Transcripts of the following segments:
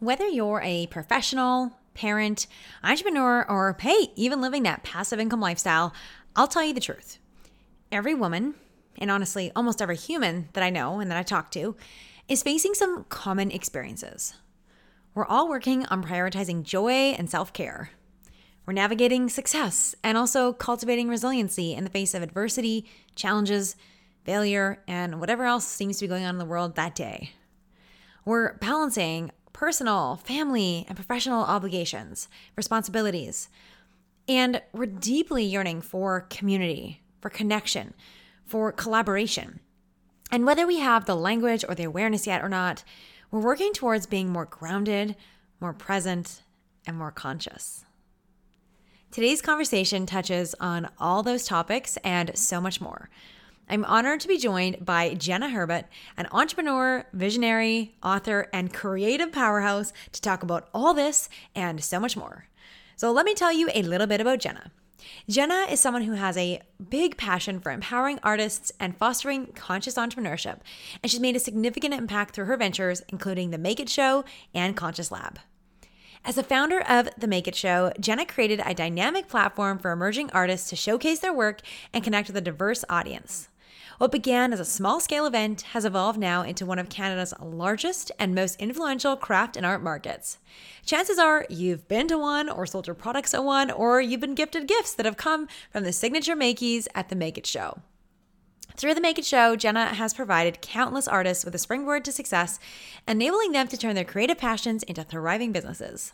Whether you're a professional, parent, entrepreneur, or hey, even living that passive income lifestyle, I'll tell you the truth. Every woman, and honestly, almost every human that I know and that I talk to, is facing some common experiences. We're all working on prioritizing joy and self care. We're navigating success and also cultivating resiliency in the face of adversity, challenges, failure, and whatever else seems to be going on in the world that day. We're balancing personal, family, and professional obligations, responsibilities. And we're deeply yearning for community, for connection, for collaboration. And whether we have the language or the awareness yet or not, we're working towards being more grounded, more present, and more conscious. Today's conversation touches on all those topics and so much more. I'm honored to be joined by Jenna Herbut, an entrepreneur, visionary, author, and creative powerhouse to talk about all this and so much more. So, let me tell you a little bit about Jenna. Jenna is someone who has a big passion for empowering artists and fostering conscious entrepreneurship, and she's made a significant impact through her ventures, including the Make It Show and Conscious Lab. As the founder of The Make It Show, Jenna created a dynamic platform for emerging artists to showcase their work and connect with a diverse audience. What began as a small scale event has evolved now into one of Canada's largest and most influential craft and art markets. Chances are you've been to one or sold your products at one, or you've been gifted gifts that have come from the signature Makeys at the Make It Show. Through the Make It Show, Jenna has provided countless artists with a springboard to success, enabling them to turn their creative passions into thriving businesses.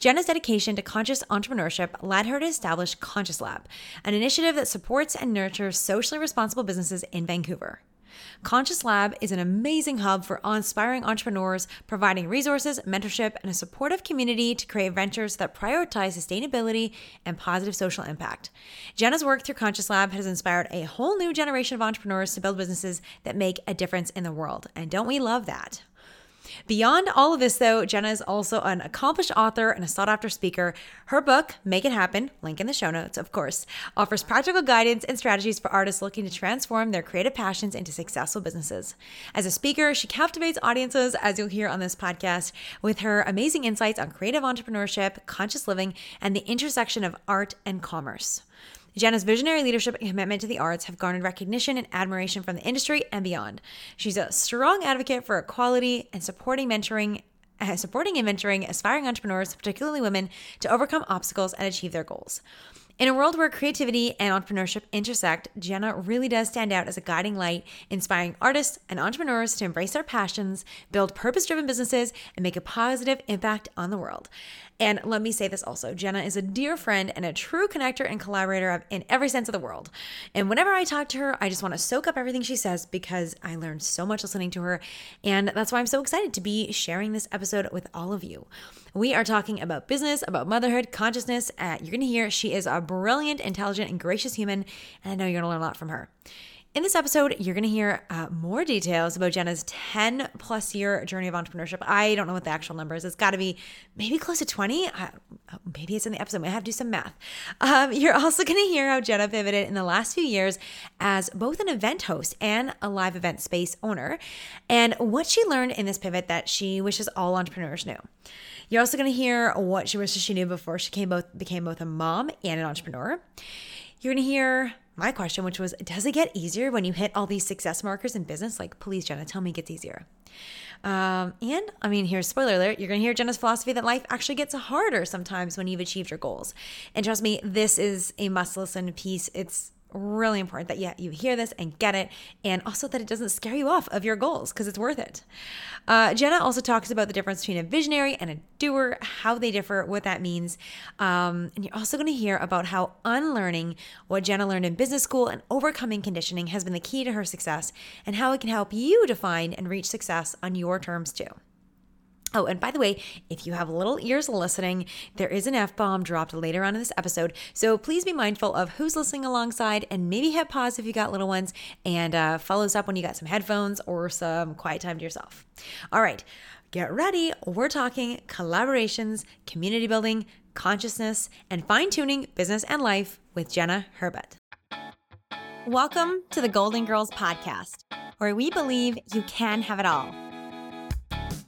Jenna's dedication to conscious entrepreneurship led her to establish Conscious Lab, an initiative that supports and nurtures socially responsible businesses in Vancouver. Conscious Lab is an amazing hub for inspiring entrepreneurs, providing resources, mentorship, and a supportive community to create ventures that prioritize sustainability and positive social impact. Jenna's work through Conscious Lab has inspired a whole new generation of entrepreneurs to build businesses that make a difference in the world. And don't we love that? Beyond all of this, though, Jenna is also an accomplished author and a sought after speaker. Her book, Make It Happen, link in the show notes, of course, offers practical guidance and strategies for artists looking to transform their creative passions into successful businesses. As a speaker, she captivates audiences, as you'll hear on this podcast, with her amazing insights on creative entrepreneurship, conscious living, and the intersection of art and commerce. Jenna's visionary leadership and commitment to the arts have garnered recognition and admiration from the industry and beyond. She's a strong advocate for equality and supporting mentoring uh, supporting and mentoring aspiring entrepreneurs, particularly women, to overcome obstacles and achieve their goals. In a world where creativity and entrepreneurship intersect, Jenna really does stand out as a guiding light, inspiring artists and entrepreneurs to embrace their passions, build purpose driven businesses, and make a positive impact on the world. And let me say this also Jenna is a dear friend and a true connector and collaborator in every sense of the world. And whenever I talk to her, I just want to soak up everything she says because I learned so much listening to her. And that's why I'm so excited to be sharing this episode with all of you. We are talking about business, about motherhood, consciousness. Uh, you're going to hear she is a brilliant, intelligent, and gracious human. And I know you're going to learn a lot from her. In this episode, you're going to hear uh, more details about Jenna's 10 plus year journey of entrepreneurship. I don't know what the actual number is. It's got to be maybe close to 20. Uh, maybe it's in the episode. I have to do some math. Um, you're also going to hear how Jenna pivoted in the last few years as both an event host and a live event space owner, and what she learned in this pivot that she wishes all entrepreneurs knew. You're also going to hear what she wishes she knew before she came both, became both a mom and an entrepreneur. You're going to hear my question, which was Does it get easier when you hit all these success markers in business? Like, please, Jenna, tell me it gets easier. Um, and I mean, here's spoiler alert you're going to hear Jenna's philosophy that life actually gets harder sometimes when you've achieved your goals. And trust me, this is a must listen piece. It's really important that yeah you hear this and get it and also that it doesn't scare you off of your goals because it's worth it. Uh, jenna also talks about the difference between a visionary and a doer how they differ what that means. Um, and you're also going to hear about how unlearning what jenna learned in business school and overcoming conditioning has been the key to her success and how it can help you define and reach success on your terms too Oh, and by the way, if you have little ears listening, there is an F bomb dropped later on in this episode. So please be mindful of who's listening alongside and maybe hit pause if you got little ones and uh, follow us up when you got some headphones or some quiet time to yourself. All right, get ready. We're talking collaborations, community building, consciousness, and fine tuning business and life with Jenna Herbut. Welcome to the Golden Girls Podcast, where we believe you can have it all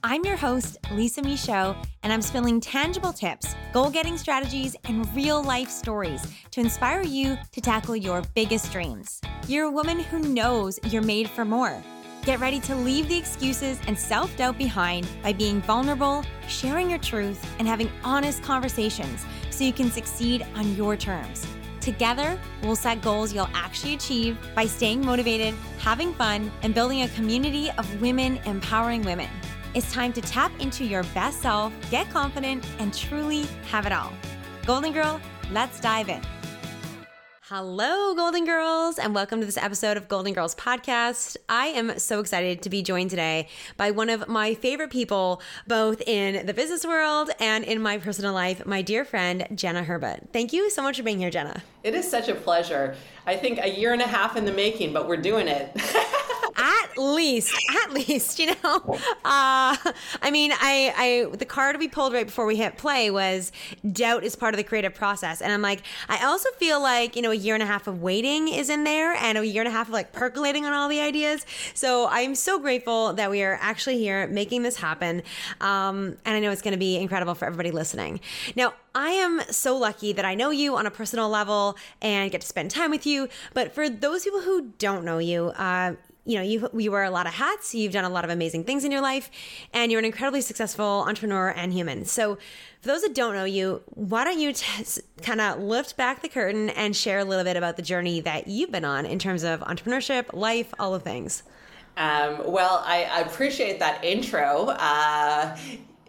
I'm your host, Lisa Michaud, and I'm spilling tangible tips, goal getting strategies, and real life stories to inspire you to tackle your biggest dreams. You're a woman who knows you're made for more. Get ready to leave the excuses and self doubt behind by being vulnerable, sharing your truth, and having honest conversations so you can succeed on your terms. Together, we'll set goals you'll actually achieve by staying motivated, having fun, and building a community of women empowering women. It's time to tap into your best self, get confident, and truly have it all. Golden Girl, let's dive in. Hello, Golden Girls, and welcome to this episode of Golden Girls Podcast. I am so excited to be joined today by one of my favorite people, both in the business world and in my personal life, my dear friend, Jenna Herbut. Thank you so much for being here, Jenna. It is such a pleasure. I think a year and a half in the making, but we're doing it. at least, at least, you know. Uh, I mean, I, I, the card we pulled right before we hit play was doubt is part of the creative process, and I'm like, I also feel like you know a year and a half of waiting is in there, and a year and a half of like percolating on all the ideas. So I'm so grateful that we are actually here making this happen, um, and I know it's going to be incredible for everybody listening. Now, I am so lucky that I know you on a personal level and get to spend time with you. But for those people who don't know you, uh, you know, you, you wear a lot of hats, you've done a lot of amazing things in your life, and you're an incredibly successful entrepreneur and human. So, for those that don't know you, why don't you t- kind of lift back the curtain and share a little bit about the journey that you've been on in terms of entrepreneurship, life, all the things? Um, well, I, I, appreciate that intro. Uh,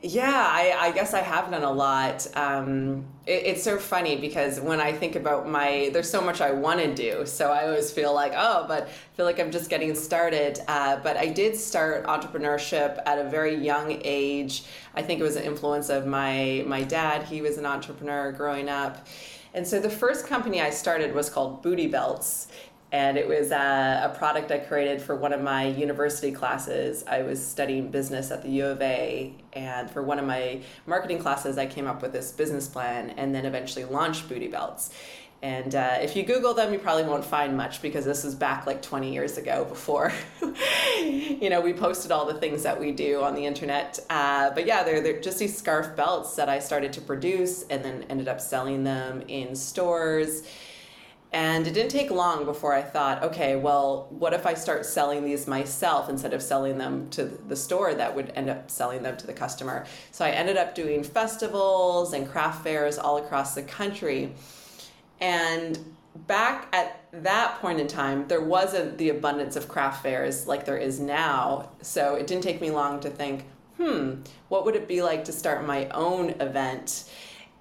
yeah, I, I, guess I have done a lot. Um, it, it's so funny because when I think about my, there's so much I want to do. So I always feel like, oh, but I feel like I'm just getting started. Uh, but I did start entrepreneurship at a very young age. I think it was an influence of my my dad. He was an entrepreneur growing up. And so the first company I started was called Booty Belts and it was a, a, product I created for one of my university classes. I was studying business at the U of A, and for one of my marketing classes, I came up with this business plan and then eventually launched Booty Belts. And uh, if you Google them, you probably won't find much because this was back like 20 years ago before, you know, we posted all the things that we do on the internet. Uh, but yeah, they're, they're just these scarf belts that I started to produce and then ended up selling them in stores and it didn't take long before I thought, okay, well, what if I start selling these myself instead of selling them to the store that would end up selling them to the customer? So I ended up doing festivals and craft fairs all across the country. And back at that point in time, there wasn't the abundance of craft fairs like there is now. So it didn't take me long to think, hmm, what would it be like to start my own event?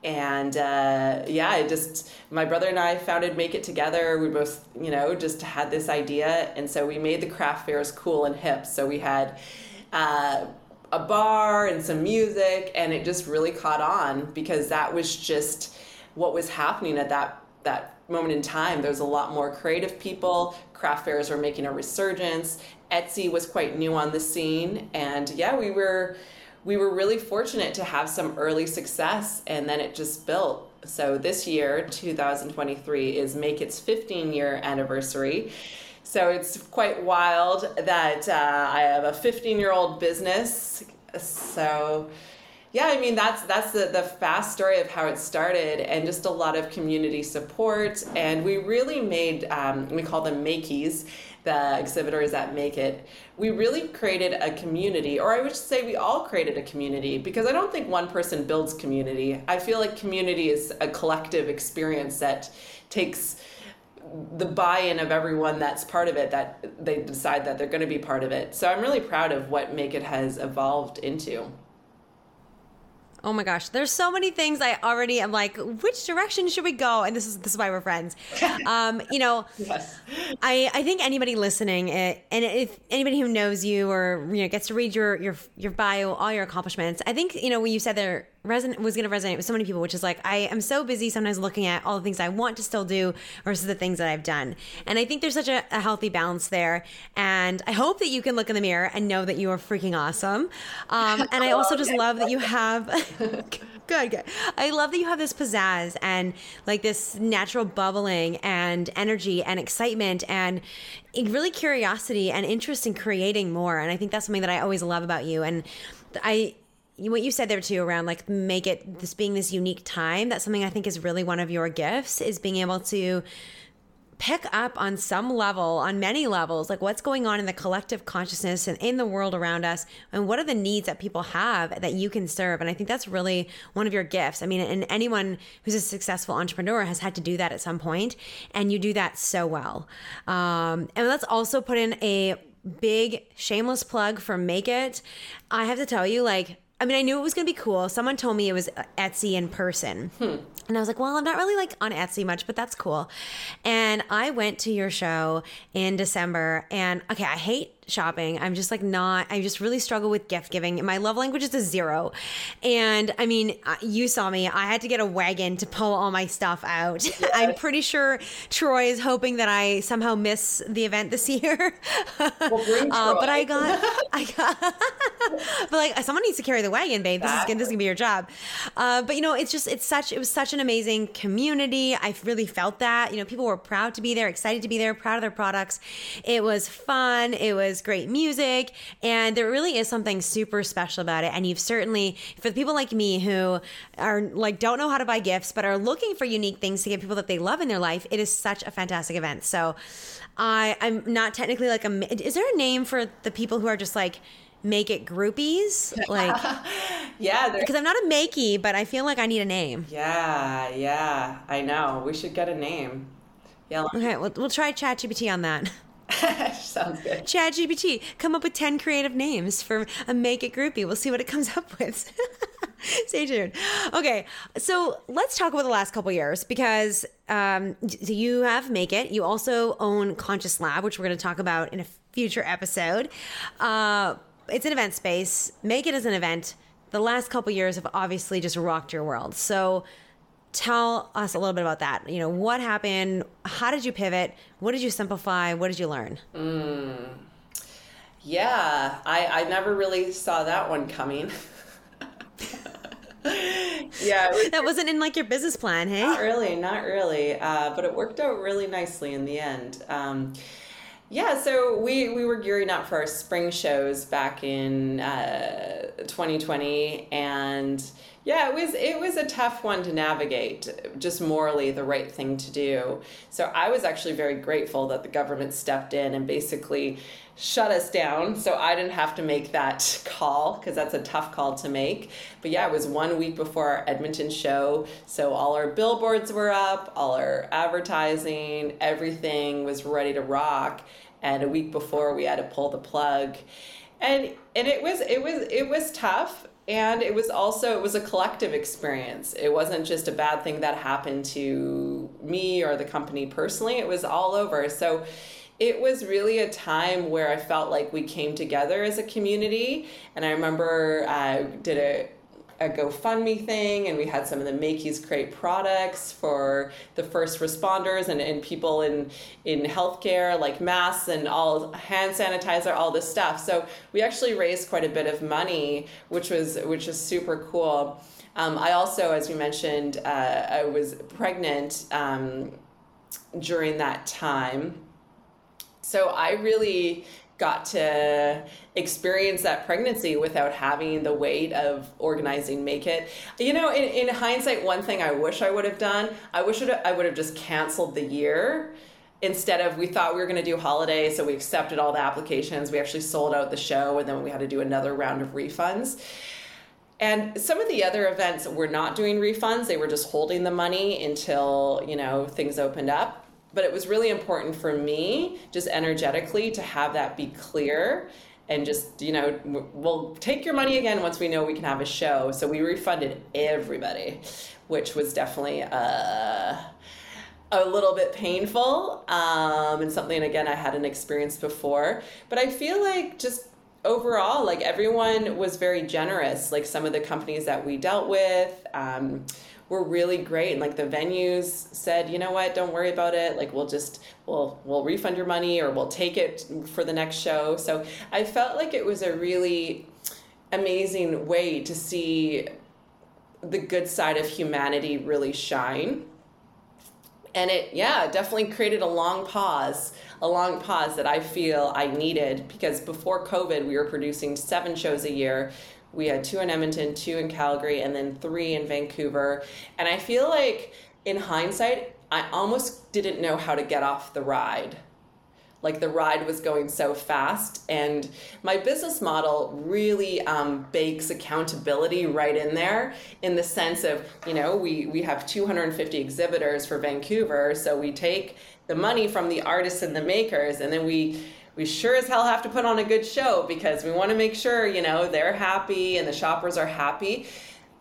And uh, yeah, I just my brother and I founded Make It Together. We both, you know, just had this idea, and so we made the craft fairs cool and hip. So we had uh, a bar and some music, and it just really caught on because that was just what was happening at that that moment in time. There was a lot more creative people. Craft fairs were making a resurgence. Etsy was quite new on the scene, and yeah, we were we were really fortunate to have some early success and then it just built. So this year, 2023, is Make It's 15 year anniversary. So it's quite wild that uh, I have a 15 year old business. So yeah, I mean that's that's the, the fast story of how it started, and just a lot of community support. And we really made um, we call them Makeys, the exhibitors that make it. We really created a community, or I would say we all created a community because I don't think one person builds community. I feel like community is a collective experience that takes the buy-in of everyone that's part of it that they decide that they're going to be part of it. So I'm really proud of what Make It has evolved into. Oh my gosh, there's so many things I already am like, which direction should we go? And this is this is why we're friends. Um, you know, yes. I I think anybody listening, eh, and if anybody who knows you or you know gets to read your your your bio, all your accomplishments, I think you know when you said there resonate was going to resonate with so many people, which is like I am so busy sometimes looking at all the things I want to still do versus the things that I've done, and I think there's such a, a healthy balance there. And I hope that you can look in the mirror and know that you are freaking awesome. Um, and I also just love that you have. good, good. I love that you have this pizzazz and like this natural bubbling and energy and excitement and really curiosity and interest in creating more. And I think that's something that I always love about you. And I what you said there too around like make it this being this unique time that's something i think is really one of your gifts is being able to pick up on some level on many levels like what's going on in the collective consciousness and in the world around us and what are the needs that people have that you can serve and i think that's really one of your gifts. I mean and anyone who's a successful entrepreneur has had to do that at some point and you do that so well. Um, and let's also put in a big shameless plug for make it. I have to tell you like I mean, I knew it was going to be cool. Someone told me it was Etsy in person. Hmm. And I was like, well, I'm not really like on Etsy much, but that's cool. And I went to your show in December and okay, I hate shopping. I'm just like not, I just really struggle with gift giving. My love language is a zero. And I mean, uh, you saw me, I had to get a wagon to pull all my stuff out. Yes. I'm pretty sure Troy is hoping that I somehow miss the event this year. Well. Uh, but I got, I got, but like someone needs to carry the wagon, babe. This exactly. is, this is gonna be your job. Uh, but you know, it's just, it's such, it was such an amazing community. I really felt that, you know, people were proud to be there, excited to be there, proud of their products. It was fun. It was great music, and there really is something super special about it. And you've certainly, for the people like me who are like don't know how to buy gifts but are looking for unique things to give people that they love in their life, it is such a fantastic event. So, I I'm not technically like a. Is there a name for the people who are just like? make it groupies like yeah because i'm not a makey but i feel like i need a name yeah yeah i know we should get a name yeah okay we'll, we'll try ChatGPT on that Sounds good. ChatGPT, come up with 10 creative names for a Make It Groupie. We'll see what it comes up with. Stay tuned. Okay, so let's talk about the last couple years because um, you have Make It. You also own Conscious Lab, which we're going to talk about in a future episode. Uh, it's an event space. Make It is an event. The last couple years have obviously just rocked your world. So tell us a little bit about that. You know, what happened? How did you pivot? What did you simplify? What did you learn? Mm. Yeah, I, I never really saw that one coming. yeah, was, that wasn't in like your business plan, hey? Not really, not really. Uh, but it worked out really nicely in the end. Um, yeah, so we, we were gearing up for our spring shows back in uh, 2020, and yeah, it was it was a tough one to navigate, just morally the right thing to do. So I was actually very grateful that the government stepped in and basically shut us down so I didn't have to make that call because that's a tough call to make. But yeah, it was one week before our Edmonton show, so all our billboards were up, all our advertising, everything was ready to rock, and a week before we had to pull the plug. And and it was it was it was tough and it was also it was a collective experience. It wasn't just a bad thing that happened to me or the company personally. It was all over. So it was really a time where i felt like we came together as a community. And i remember i uh, did a a GoFundMe thing, and we had some of the Makeys create products for the first responders and, and people in in healthcare, like masks and all hand sanitizer, all this stuff. So we actually raised quite a bit of money, which was which was super cool. Um, I also, as you mentioned, uh, I was pregnant um, during that time. So I really got to experience that pregnancy without having the weight of organizing make it. You know in, in hindsight one thing i wish i would have done i wish i would have just canceled the year instead of we thought we were going to do holiday so we accepted all the applications we actually sold out the show and then we had to do another round of refunds. And some of the other events were not doing refunds they were just holding the money until you know things opened up but it was really important for me just energetically to have that be clear and just you know we'll take your money again once we know we can have a show. So we refunded everybody which was definitely uh, a little bit painful um, and something again i hadn't experienced before. But i feel like just overall like everyone was very generous like some of the companies that we dealt with um, were really great. And like the venues said you know what? Don't worry about it. Like we'll just we'll we'll refund your money or we'll take it for the next show. So i felt like it was a really amazing way to see the good side of humanity really shine. And it yeah definitely created a long pause a long pause that i feel i needed because before covid we were producing seven shows a year We had two in Edmonton, two in Calgary, and then three in Vancouver. And I feel like in hindsight, I almost didn't know how to get off the ride like the ride was going so fast and my business model really um, bakes accountability right in there in the sense of you know we we have 250 exhibitors for vancouver so we take the money from the artists and the makers and then we we sure as hell have to put on a good show because we want to make sure you know they're happy and the shoppers are happy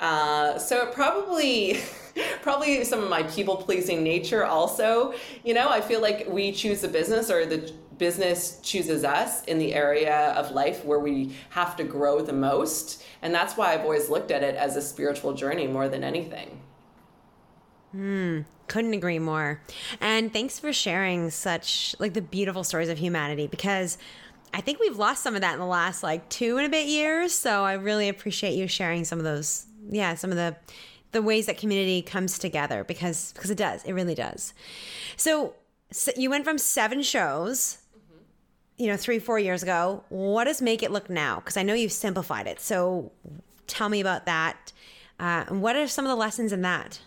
uh, so it probably probably some of my people pleasing nature also. You know, I feel like we choose the business or the business chooses us in the area of life where we have to grow the most. And that's why I've always looked at it as a spiritual journey more than anything. Hmm. Couldn't agree more. And thanks for sharing such like the beautiful stories of humanity because I think we've lost some of that in the last like two and a bit years. So I really appreciate you sharing some of those, yeah, some of the the ways that community comes together because because it does. It really does. So, so you went from seven shows you know three four years ago. What does make it look now? Because i know you've simplified it. So tell me about that. Uh, and what are some of the lessons in that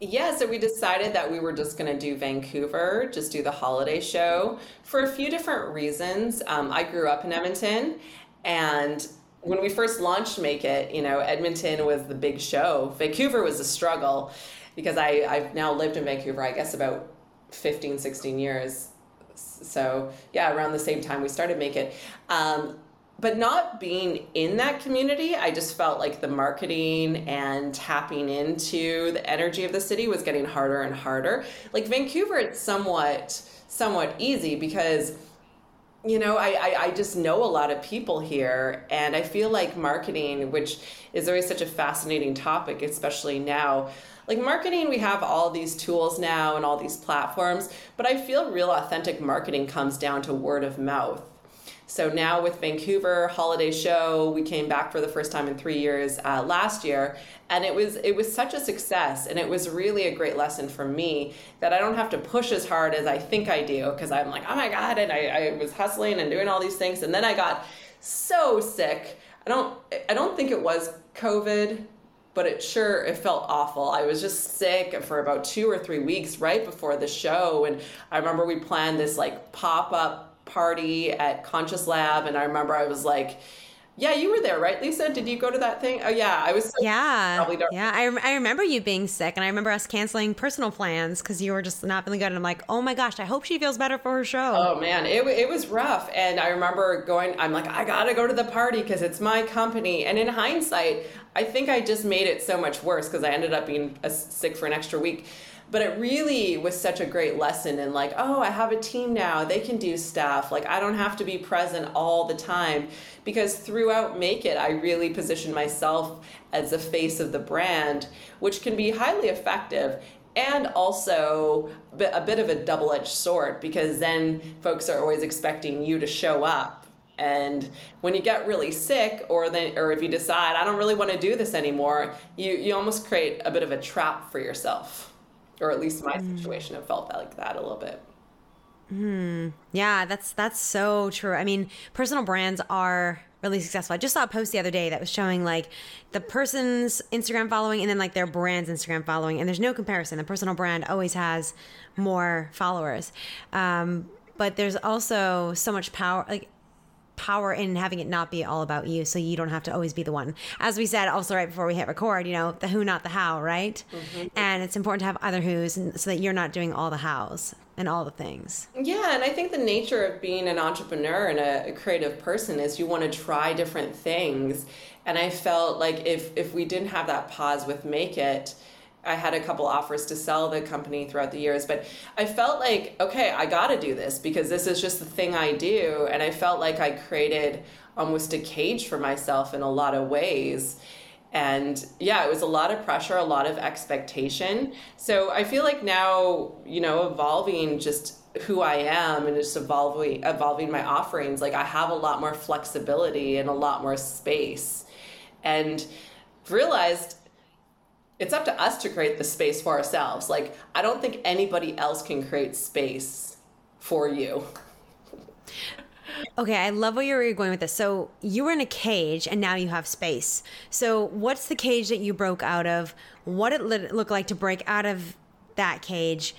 yeah, so we decided that we were just going to do Vancouver, just do the holiday show for a few different reasons. Um, I grew up in Edmonton, and when we first launched Make It, you know, Edmonton was the big show. Vancouver was a struggle because I, I've now lived in Vancouver, I guess about 15, 16 years. So, yeah, around the same time we started Make It. Um, but not being in that community, I just felt like the marketing and tapping into the energy of the city was getting harder and harder. Like Vancouver, it's somewhat somewhat easy because you know, I, I, I, just know a lot of people here, and I feel like marketing, which is always such a fascinating topic, especially now. Like marketing, we have all these tools now and all these platforms, but I feel real authentic marketing comes down to word of mouth. So now with Vancouver holiday show, we came back for the first time in three years uh, last year, and it was it was such a success, and it was really a great lesson for me that I don't have to push as hard as I think I do because I'm like, oh my god, and I, I was hustling and doing all these things, and then I got so sick. I don't I don't think it was COVID but it sure it felt awful. I was just sick for about 2 or 3 weeks right before the show and I remember we planned this like pop-up party at Conscious Lab, and I remember I was like, yeah, you were there, right, Lisa? Did you go to that thing? Oh, yeah, I was. Yeah, yeah. I, I remember you being sick, and I remember us canceling personal plans because you were just not feeling good. And I'm like, oh my gosh, I hope she feels better for her show. Oh man, it it was rough, and I remember going. I'm like, I gotta go to the party because it's my company. And in hindsight, I think I just made it so much worse because I ended up being sick for an extra week but it really was such a great lesson in like oh i have a team now they can do stuff like i don't have to be present all the time. Because throughout make it i really position myself as the face of the brand which can be highly effective and also a bit of a double-edged sword because then folks are always expecting you to show up. And when you get really sick or then or if you decide i don't really want to do this anymore you you almost create a bit of a trap for yourself or at least my mm. situation it felt like that a little bit Hmm. Yeah, that's that's so true. I mean, personal brands are really successful. I just saw a post the other day that was showing like the person's Instagram following and then like their brand's Instagram following, and there's no comparison. The personal brand always has more followers, um, but there's also so much power. Like power in having it not be all about you so you don't have to always be the one. As we said also right before we hit record you know the who not the how right? Mm-hmm. and it's important to have other who's so that you're not doing all the hows and all the things. Yeah and i think the nature of being an entrepreneur and a, a creative person is you want to try different things. And i felt like if if we didn't have that pause with make it I had a couple offers to sell the company throughout the years, but I felt like, okay, I got to do this because this is just the thing I do. And I felt like I created almost a cage for myself in a lot of ways. And yeah, it was a lot of pressure, a lot of expectation. So I feel like now, you know, evolving just who I am and just evolving evolving my offerings, like I have a lot more flexibility and a lot more space. And realized it's up to us to create the space for ourselves. Like, I don't think anybody else can create space for you. Okay, I love where you're going with this. So you were in a cage and now you have space. So what's the cage that you broke out of? What it looked like to break out of that cage?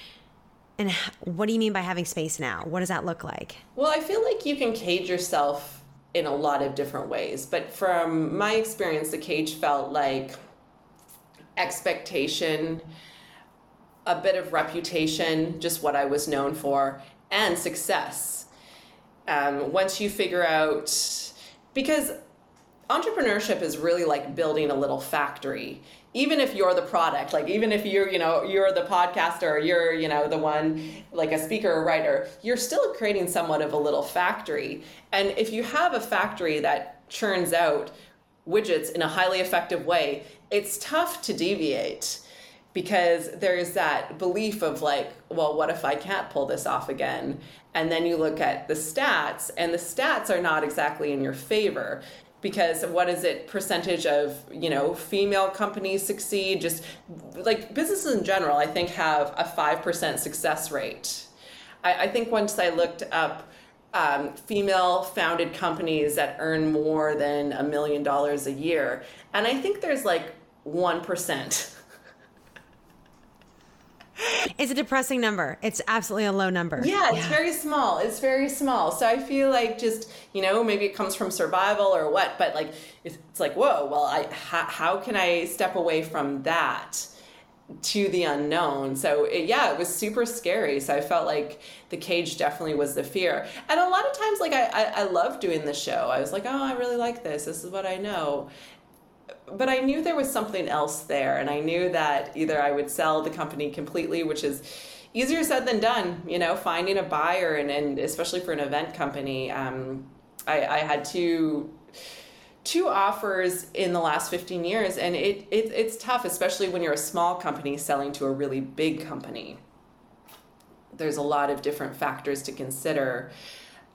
And what do you mean by having space now? What does that look like? Well, I feel like you can cage yourself in a lot of different ways. But from my experience, the cage felt like expectation, a bit of reputation, just what I was known for, and success. Um, once you figure out, because entrepreneurship is really like building a little factory even if you're the product like even if you're you know you're the podcaster you're you know the one like a speaker or writer you're still creating somewhat of a little factory and if you have a factory that churns out widgets in a highly effective way it's tough to deviate because there's that belief of like well what if i can't pull this off again? And then you look at the stats and the stats are not exactly in your favor because what is it percentage of you know female companies succeed? Just like businesses in general i think have a 5% success rate. I, I think once i looked up um, female founded companies that earn more than a million dollars a year and i think there's like 1% It's a depressing number. It's absolutely a low number. Yeah, it's yeah. very small. It's very small. So I feel like just, you know, maybe it comes from survival or what, but like, it's, like, whoa, well, I, how, how can I step away from that? To the unknown. So it, yeah, it was super scary. So I felt like the cage definitely was the fear. And a lot of times, like I, I, I love doing the show. I was like, oh, I really like this. This is what I know but I knew there was something else there, and I knew that either I would sell the company completely, which is easier said than done. You know, finding a buyer, and, and especially for an event company, um, I, I had two two offers in the last 15 years and it, it it's tough especially when you're a small company selling to a really big company. There's a lot of different factors to consider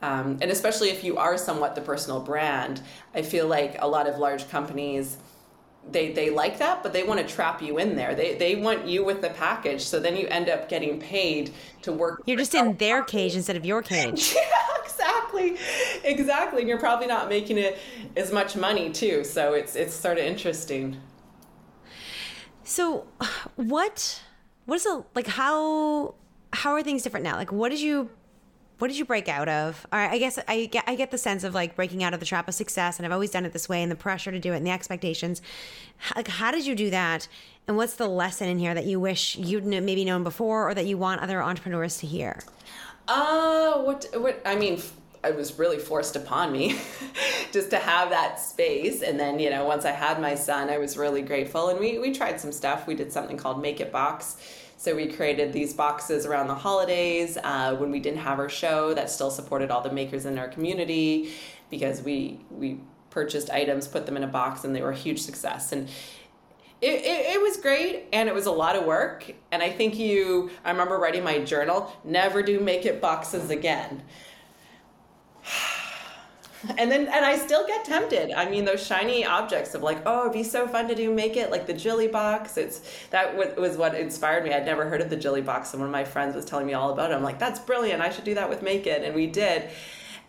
um, and especially if you are somewhat the personal brand i feel like a lot of large companies they they like that but they want to trap you in there. They they want you with the package so then you end up getting paid to work you're just in their cage instead of your cage. Yeah exactly exactly and you're probably not making it as much money too so it's it's sort of interesting. So what what is it like how how are things different now? Like what did you what did you break out of? Or I guess I get I get the sense of like breaking out of the trap of success, and I've always done it this way, and the pressure to do it, and the expectations. Like, how did you do that? And what's the lesson in here that you wish you'd maybe known before, or that you want other entrepreneurs to hear? Uh, what what I mean. It was really forced upon me just to have that space. And then, you know, once I had my son, I was really grateful. And we, we tried some stuff. We did something called Make It Box so we created these boxes around the holidays uh, when we didn't have our show that still supported all the makers in our community because we we purchased items, put them in a box, and they were a huge success. And it, it, it, was great and it was a lot of work. And I think you, I remember writing my journal, never do make it boxes again and then and I still get tempted. I mean, those shiny objects of like, oh, it'd be so fun to do make it like the Jilly box. It's that was what inspired me. I'd never heard of the Jilly box, and one of my friends was telling me all about it. I'm like, that's brilliant. I should do that with Make It, and we did.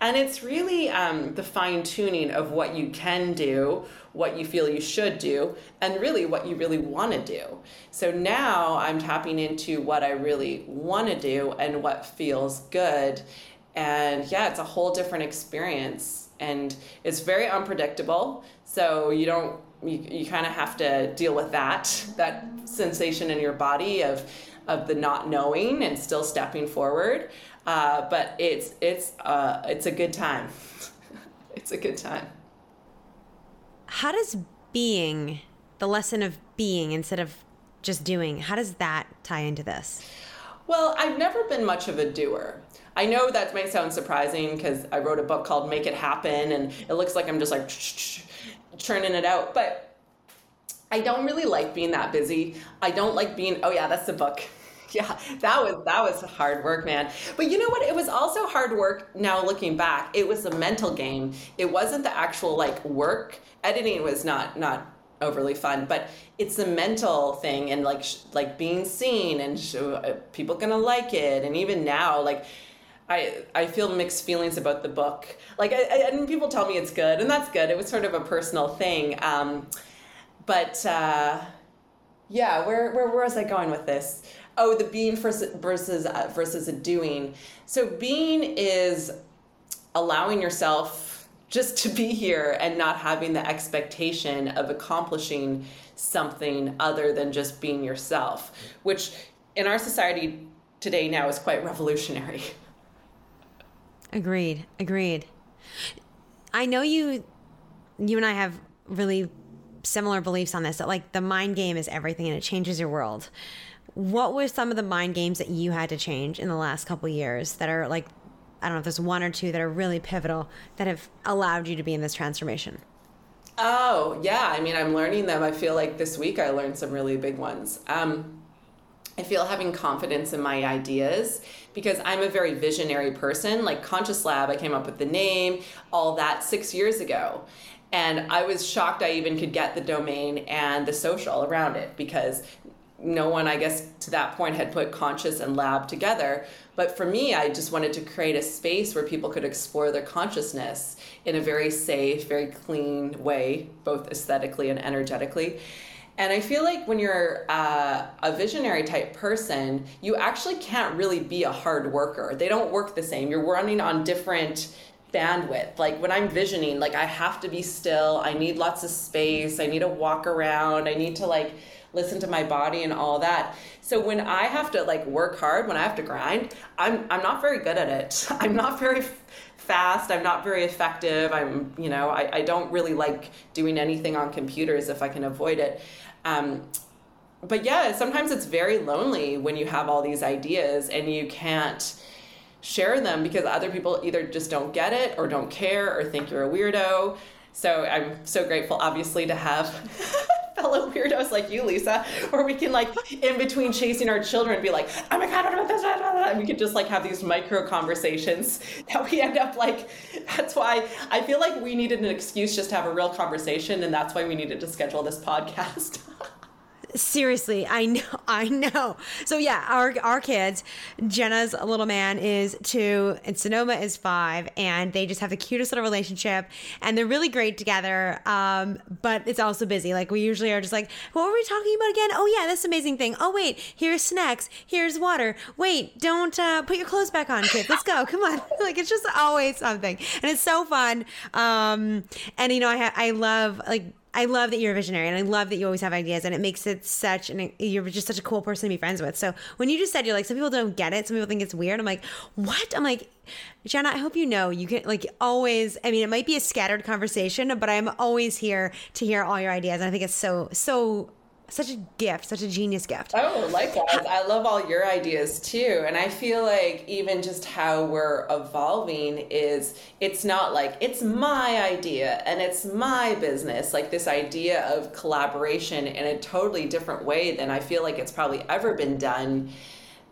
And it's really um, the fine tuning of what you can do, what you feel you should do, and really what you really want to do. So now I'm tapping into what I really want to do and what feels good. And yeah, it's a whole different experience and it's very unpredictable. So you don't you, you kind of have to deal with that that sensation in your body of of the not knowing and still stepping forward. Uh, but it's it's uh, it's a good time. it's a good time. How does being the lesson of being instead of just doing? How does that tie into this? Well, I've never been much of a doer. I know that may sound surprising because I wrote a book called Make It Happen and it looks like I'm just like churning it out. But I don't really like being that busy. I don't like being, oh yeah, that's the book. Yeah, that was that was hard work, man. But you know what? It was also hard work now looking back. It was a mental game. It wasn't the actual like work. Editing was not not overly fun, but it's the mental thing and like like being seen and uh, people gonna like it. And even now, like I I feel mixed feelings about the book. Like, I, I, and people tell me it's good, and that's good. It was sort of a personal thing. Um, but uh, yeah, where, where where was I going with this? Oh, the being versus versus uh, versus a doing. So being is allowing yourself just to be here and not having the expectation of accomplishing something other than just being yourself, which in our society today now is quite revolutionary. Agreed. Agreed. I know you you and I have really similar beliefs on this that like the mind game is everything and it changes your world. What were some of the mind games that you had to change in the last couple years that are like I don't know if there's one or two that are really pivotal that have allowed you to be in this transformation? Oh, yeah. I mean, I'm learning them. I feel like this week I learned some really big ones. Um, I feel having confidence in my ideas because I'm a very visionary person. Like Conscious Lab, I came up with the name, all that six years ago. And I was shocked I even could get the domain and the social around it because no one, I guess, to that point had put conscious and lab together. But for me, I just wanted to create a space where people could explore their consciousness in a very safe, very clean way, both aesthetically and energetically. And I feel like when you're uh, a visionary type person, you actually can't really be a hard worker. They don't work the same. You're running on different bandwidth. Like when I'm visioning, like I have to be still. I need lots of space. I need to walk around. I need to like listen to my body and all that. So when I have to like work hard, when I have to grind, I'm I'm not very good at it. I'm not very fast. I'm not very effective. I'm, you know, I, I don't really like doing anything on computers if I can avoid it. Um, but yeah, sometimes it's very lonely when you have all these ideas and you can't share them because other people either just don't get it or don't care or think you're a weirdo. So I'm so grateful, obviously, to have fellow weirdos like you, Lisa, where we can like in between chasing our children be like, oh my god, what about this? And we could just like have these micro conversations that we end up like. That's why I feel like we needed an excuse just to have a real conversation, and that's why we needed to schedule this podcast. Seriously, I know, I know. So yeah, our our kids, Jenna's little man is two, and Sonoma is five, and they just have the cutest little relationship, and they're really great together. Um, but it's also busy. Like we usually are just like, what were we talking about again? Oh yeah, this amazing thing. Oh wait, here's snacks. Here's water. Wait, don't uh, put your clothes back on, kids. Let's go. Come on. like it's just always something, and it's so fun. Um, and you know, I I love like I love that you're a visionary and I love that you always have ideas and it makes it such and you're just such a cool person to be friends with. So when you just said you're like some people don't get it, some people think it's weird. I'm like, what? I'm like, Jenna, I hope you know you can like always. I mean, it might be a scattered conversation, but I'm always here to hear all your ideas. And I think it's so so such a gift, such a genius gift. Oh, likewise. I love all your ideas too. And I feel like even just how we're evolving is it's not like it's my idea and it's my business. Like this idea of collaboration in a totally different way than I feel like it's probably ever been done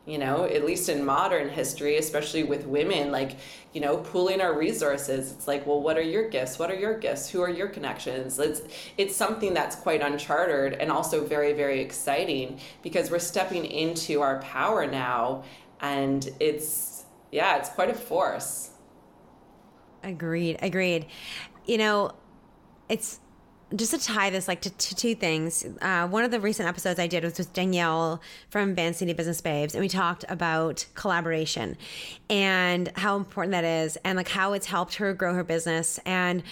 you know, at least in modern history, especially with women, like, you know, pooling our resources. It's like, well, what are your gifts? What are your gifts? Who are your connections? It's it's something that's quite uncharted and also very, very exciting because we're stepping into our power now and it's yeah, it's quite a force. Agreed. Agreed. You know, it's just to tie this like to, to two things. Uh, one of the recent episodes i did was with danielle from Van City business babes and we talked about collaboration and how important that is and like how it's helped her grow her business. And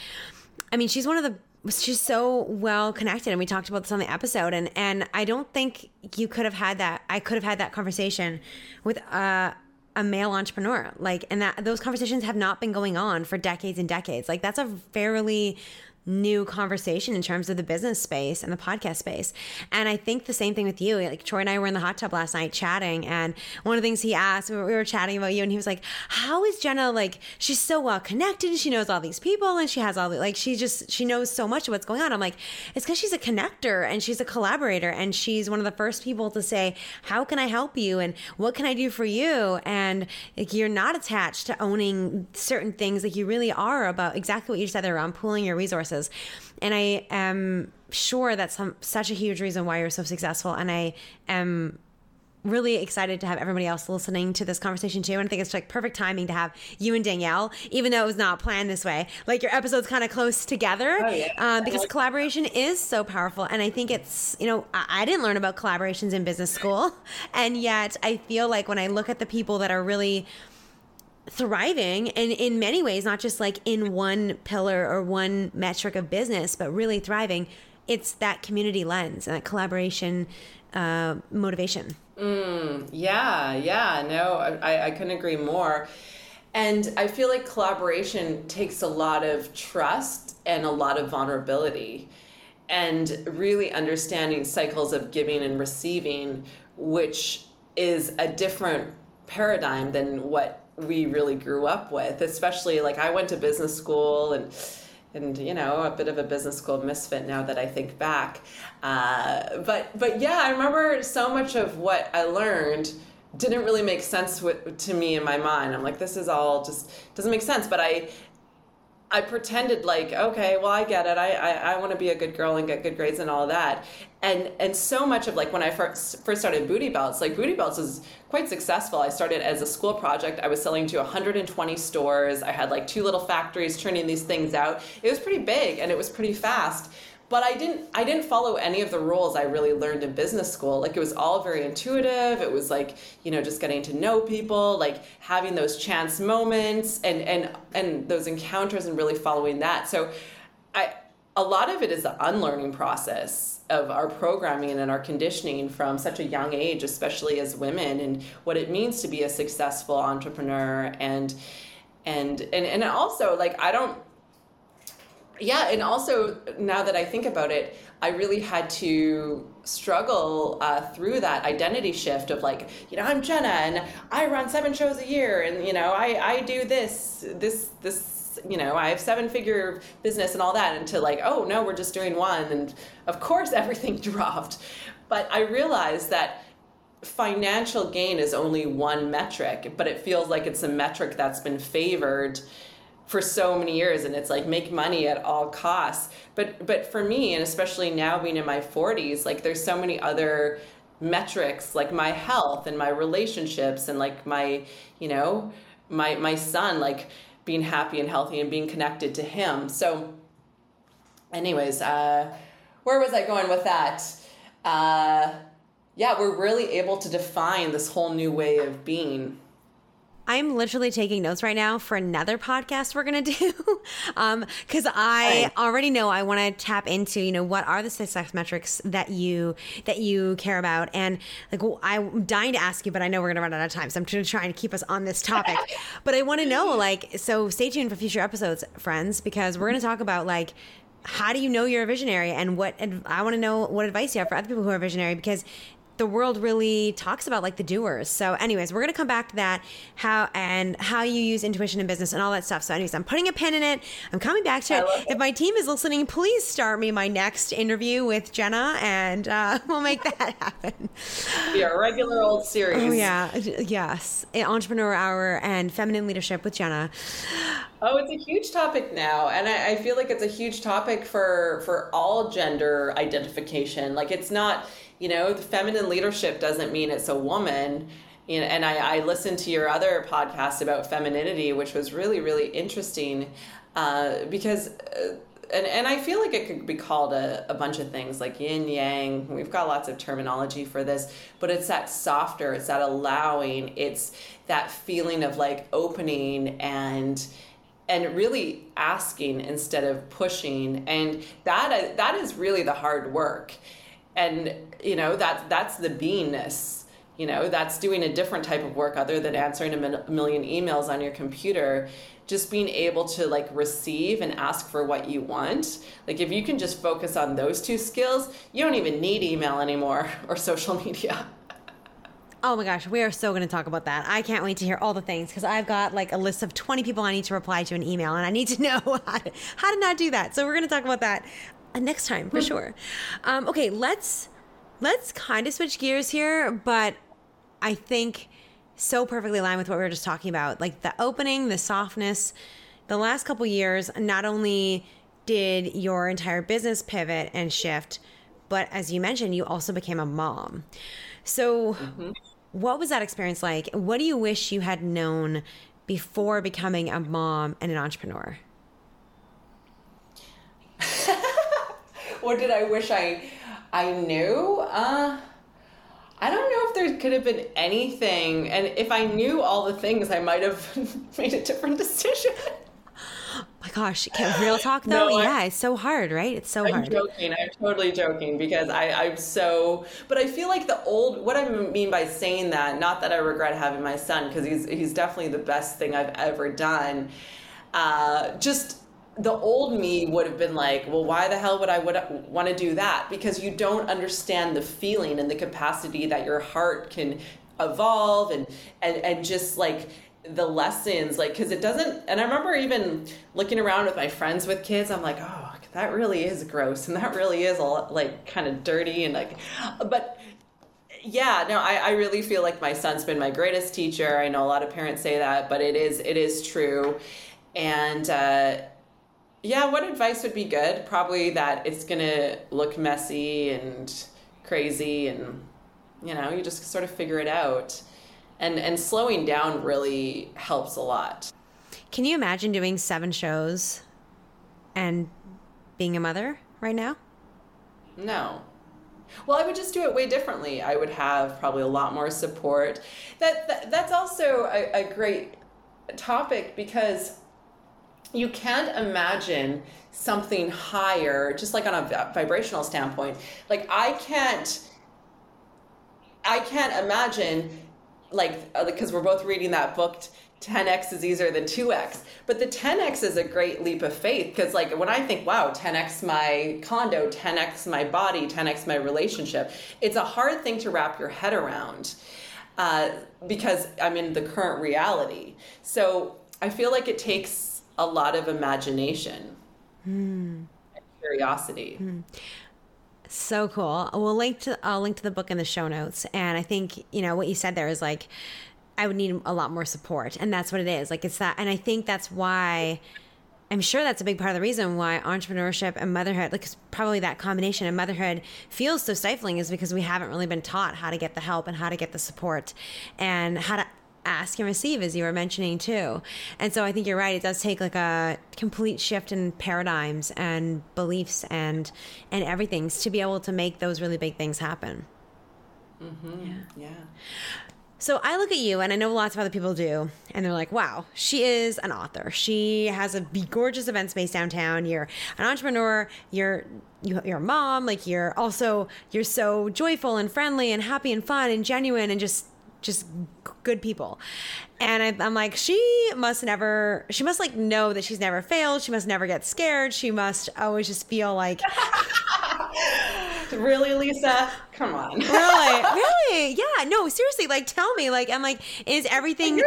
i mean she's one of the she's so well connected and we talked about this on the episode and and i don't think you could have had that i could have had that conversation with uh a male entrepreneur. Like and that those conversations have not been going on for decades and decades. Like that's a fairly new conversation in terms of the business space and the podcast space. And I think the same thing with you. Like Troy and I were in the hot tub last night chatting, and one of the things he asked, we were chatting about you, and he was like, "How is Jenna like? She's so well connected. She knows all these people, and she has all the like. She just she knows so much of what's going on." I'm like, "It's because she's a connector and she's a collaborator, and she's one of the first people to say, "How can I help you? And what can I do for you?" And like, you're not attached to owning certain things. Like you really are about exactly what you said around pooling your resources resources. And I am sure that's some, such a huge reason why you're so successful. And I am really excited to have everybody else listening to this conversation too. And I think it's like perfect timing to have you and Danielle, even though it was not planned this way. Like your episodes kind of close together oh, yeah. uh, because collaboration is so powerful. And I think it's, you know, I, I didn't learn about collaborations in business school. And yet I feel like when I look at the people that are really thriving and in many ways, not just like in one pillar or one metric of business, but really thriving, it's that community lens and that collaboration uh, motivation. Mm, yeah, yeah, no, I, I couldn't agree more. And I feel like collaboration takes a lot of trust and a lot of vulnerability and really understanding cycles of giving and receiving, which is a different paradigm than what we really grew up with, especially like I went to business school and and you know a bit of a business school misfit now that I think back. Uh, but but yeah, I remember so much of what I learned didn't really make sense with, to me in my mind. I'm like, this is all just doesn't make sense. But I I pretended like, okay, well, I get it. I, I, I want to be a good girl and get good grades and all that. And and so much of like when I first first started Booty Belts, like Booty Belts was quite successful. I started as a school project. I was selling to 120 stores. I had like two little factories turning these things out. It was pretty big and it was pretty fast but I didn't I didn't follow any of the rules I really learned in business school. Like it was all very intuitive. It was like, you know, just getting to know people, like having those chance moments and and and those encounters and really following that. So I a lot of it is the unlearning process of our programming and our conditioning from such a young age, especially as women, and what it means to be a successful entrepreneur and and and and also like I don't yeah, and also now that I think about it, I really had to struggle uh, through that identity shift of like, you know, I'm Jenna and I run seven shows a year, and you know, I I do this this this you know, I have seven figure business and all that, and to like, oh no, we're just doing one, and of course everything dropped, but I realized that financial gain is only one metric, but it feels like it's a metric that's been favored for so many years and it's like make money at all costs. But but for me and especially now being in my 40s like there's so many other metrics like my health and my relationships and like my you know my my son like being happy and healthy and being connected to him. So anyways uh where was i going with that? Uh yeah we're really able to define this whole new way of being I'm literally taking notes right now for another podcast we're gonna do, because um, I already know I want to tap into you know what are the success metrics that you that you care about, and like well, I'm dying to ask you, but I know we're gonna run out of time, so I'm trying to try and keep us on this topic. but I want to know like so stay tuned for future episodes, friends, because we're gonna talk about like how do you know you're a visionary and what I want to know what advice you have for other people who are visionary because the world really talks about like the doers. So, anyways, we're gonna come back to that how and how you use intuition in business and all that stuff. So, anyways, I'm putting a pin in it. I'm coming back to it. it. If my team is listening, please start me my next interview with Jenna, and uh, we'll make that happen. Be a regular old series. Oh yeah, yes, Entrepreneur Hour and Feminine Leadership with Jenna. Oh, it's a huge topic now, and I, I feel like it's a huge topic for for all gender identification. Like, it's not you know, the feminine leadership doesn't mean it's a woman. And I, I listened to your other podcast about femininity, which was really, really interesting uh, because. Uh, and, and I feel like it could be called a, a bunch of things like yin yang. We've got lots of terminology for this, but it's that softer, it's that allowing, it's that feeling of like opening and and really asking instead of pushing. And that that is really the hard work and you know that that's the beingness you know that's doing a different type of work other than answering a million emails on your computer just being able to like receive and ask for what you want like if you can just focus on those two skills you don't even need email anymore or social media Oh my gosh, we are so going to talk about that. I can't wait to hear all the things because I've got like a list of 20 people I need to reply to an email and I need to know how to, how to not do that. So we're going to talk about that next time for hmm. sure. Um, okay, let's let's kind of switch gears here, but I think so perfectly aligned with what we were just talking about, like the opening, the softness. The last couple years, not only did your entire business pivot and shift, but as you mentioned, you also became a mom. So. Mm-hmm what was that experience like? What do you wish you had known before becoming a mom and an entrepreneur? what did I wish I I knew? Uh I don't know if there could have been anything and if I knew all the things I might have made a different decision. my gosh, Can real talk though, no, yeah, it's so hard, right? It's so I'm hard. I'm joking. I'm totally joking because I, I'm so. But I feel like the old. What I mean by saying that, not that I regret having my son, because he's he's definitely the best thing I've ever done. Uh, just the old me would have been like, well, why the hell would I would want to do that? Because you don't understand the feeling and the capacity that your heart can evolve and and and just like the lessons like because it doesn't and i remember even looking around with my friends with kids i'm like oh that really is gross and that really is all like kind of dirty and like but yeah no I, I really feel like my son's been my greatest teacher i know a lot of parents say that but it is it is true and uh, yeah what advice would be good probably that it's gonna look messy and crazy and you know you just sort of figure it out and and slowing down really helps a lot. Can you imagine doing seven shows and being a mother right now? No. Well, I would just do it way differently. I would have probably a lot more support. That, that that's also a, a great topic because you can't imagine something higher just like on a vibrational standpoint. Like i can't i can't imagine like because uh, we're both reading that book 10x is easier than 2x but the 10x is a great leap of faith because like when i think wow 10x my condo 10x my body 10x my relationship it's a hard thing to wrap your head around uh, because i'm in the current reality. So i feel like it takes a lot of imagination mm. and curiosity mm. So cool. We'll link to I'll link to the book in the show notes. And I think, you know, what you said there is like I would need a lot more support. And that's what it is. Like it's that and I think that's why I'm sure that's a big part of the reason why entrepreneurship and motherhood, like probably that combination of motherhood feels so stifling is because we haven't really been taught how to get the help and how to get the support and how to ask and receive as you were mentioning too and so i think you're right it does take like a complete shift in paradigms and beliefs and and everything to be able to make those really big things happen mm-hmm. yeah yeah so I look at you, and I know lots of other people do, and they're like, "Wow, she is an author. She has a gorgeous event space downtown. You're an entrepreneur. You're you're a mom. Like you're also you're so joyful and friendly and happy and fun and genuine and just just good people. And I, am like, she must never, she must like know that she's never failed. She must never get scared. She must always just feel like. really, Lisa? Come on. really? Really? Yeah. No, seriously. Like, tell me. Like, I'm like, is everything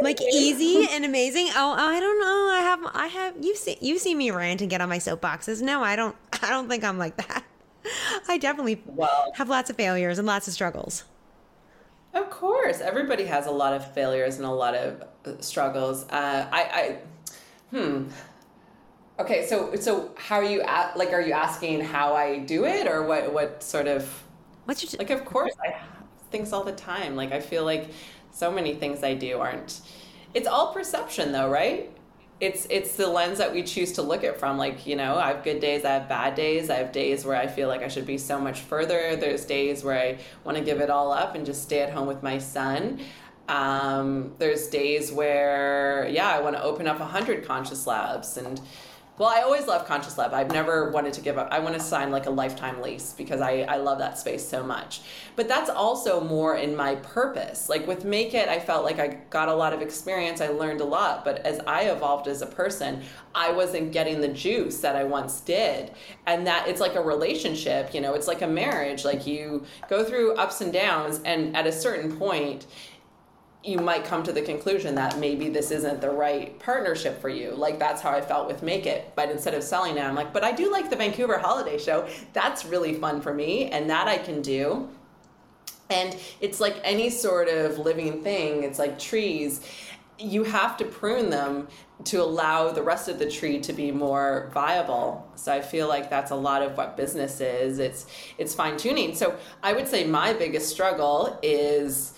like easy and amazing? Oh, oh, I don't know. I have, I have. You see, you see me rant and get on my soapboxes. No, I don't. I don't think I'm like that. I definitely well, have lots of failures and lots of struggles. Of course, everybody has a lot of failures and a lot of uh, struggles. Uh, I, I, hmm. Okay, so so how are you at? Like, are you asking how I do it, or what? What sort of? What's your? Like, of course, I things all the time. Like, I feel like so many things I do aren't. It's all perception, though, right? It's it's the lens that we choose to look at from like you know i have good days i have bad days i have days where i feel like i should be so much further there's days where i want to give it all up and just stay at home with my son. Um, there's days where yeah i want to open up 100 conscious labs and well, I always love Conscious Lab. I've never wanted to give up. I want to sign like a lifetime lease because I, I love that space so much. But that's also more in my purpose. Like with Make It, I felt like I got a lot of experience. I learned a lot. But as I evolved as a person, I wasn't getting the juice that I once did. And that it's like a relationship, you know, it's like a marriage. Like you go through ups and downs, and at a certain point, you might come to the conclusion that maybe this isn't the right partnership for you. Like that's how I felt with Make It. But instead of selling it, I'm like, but I do like the Vancouver Holiday Show. That's really fun for me, and that I can do. And it's like any sort of living thing, it's like trees. You have to prune them to allow the rest of the tree to be more viable. So I feel like that's a lot of what business is. It's it's fine tuning. So I would say my biggest struggle is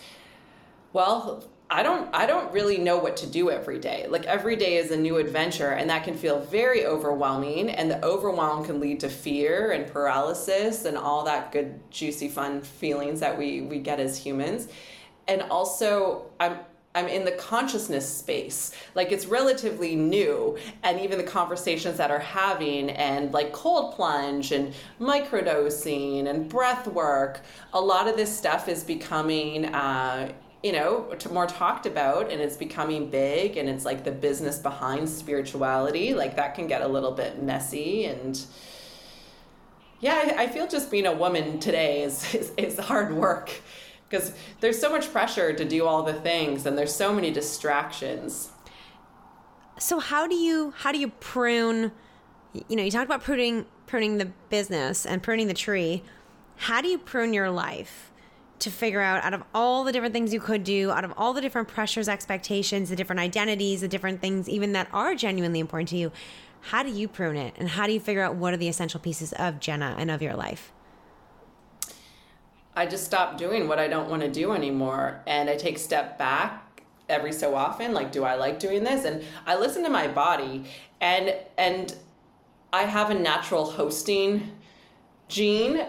Well, I don't I don't really know what to do every day. Like every day is a new adventure and that can feel very overwhelming and the overwhelm can lead to fear and paralysis and all that good juicy fun feelings that we we get as humans. And also I'm I'm in the consciousness space. Like it's relatively new, and even the conversations that are having, and like cold plunge and microdosing and breath work, a lot of this stuff is becoming uh, you know more talked about and it's becoming big and it's like the business behind spirituality like that can get a little bit messy and yeah i, I feel just being a woman today is, is, is hard work because there's so much pressure to do all the things and there's so many distractions. So how do you how do you prune you know you talked about pruning pruning the business and pruning the tree. How do you prune your life to figure out out of all the different things you could do, out of all the different pressures, expectations, the different identities, the different things even that are genuinely important to you, how do you prune it? And how do you figure out what are the essential pieces of Jenna and of your life? I just stop doing what I don't want to do anymore. And I take step back every so often. Like, do I like doing this? And I listen to my body and and I have a natural hosting gene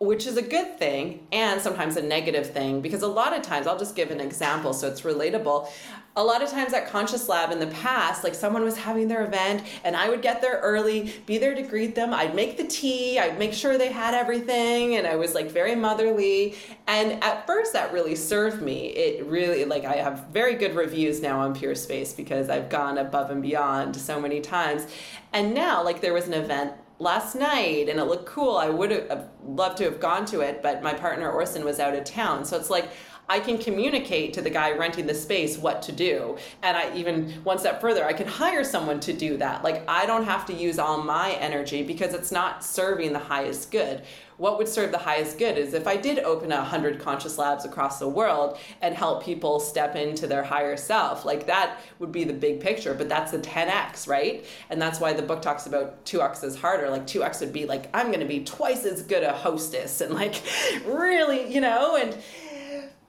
which is a good thing and sometimes a negative thing because a lot of times, I'll just give an example so it's relatable. A lot of times at Conscious Lab in the past, like someone was having their event and I would get there early, be there to greet them. I'd make the tea, I'd make sure they had everything, and I was like very motherly. And at first, that really served me. It really, like, I have very good reviews now on Peerspace because I've gone above and beyond so many times. And now, like, there was an event last night and it looked cool. I would have loved to have gone to it, but my partner Orson was out of town. So it's like I can communicate to the guy renting the space what to do. And I even one step further, I can hire someone to do that. Like I don't have to use all my energy because it's not serving the highest good what would serve the highest good is if I did open a hundred conscious labs across the world and help people step into their higher self, like that would be the big picture. But that's the 10x, right? And that's why the book talks about 2x is harder. Like 2x would be like, I'm going to be twice as good a hostess and like really, you know, and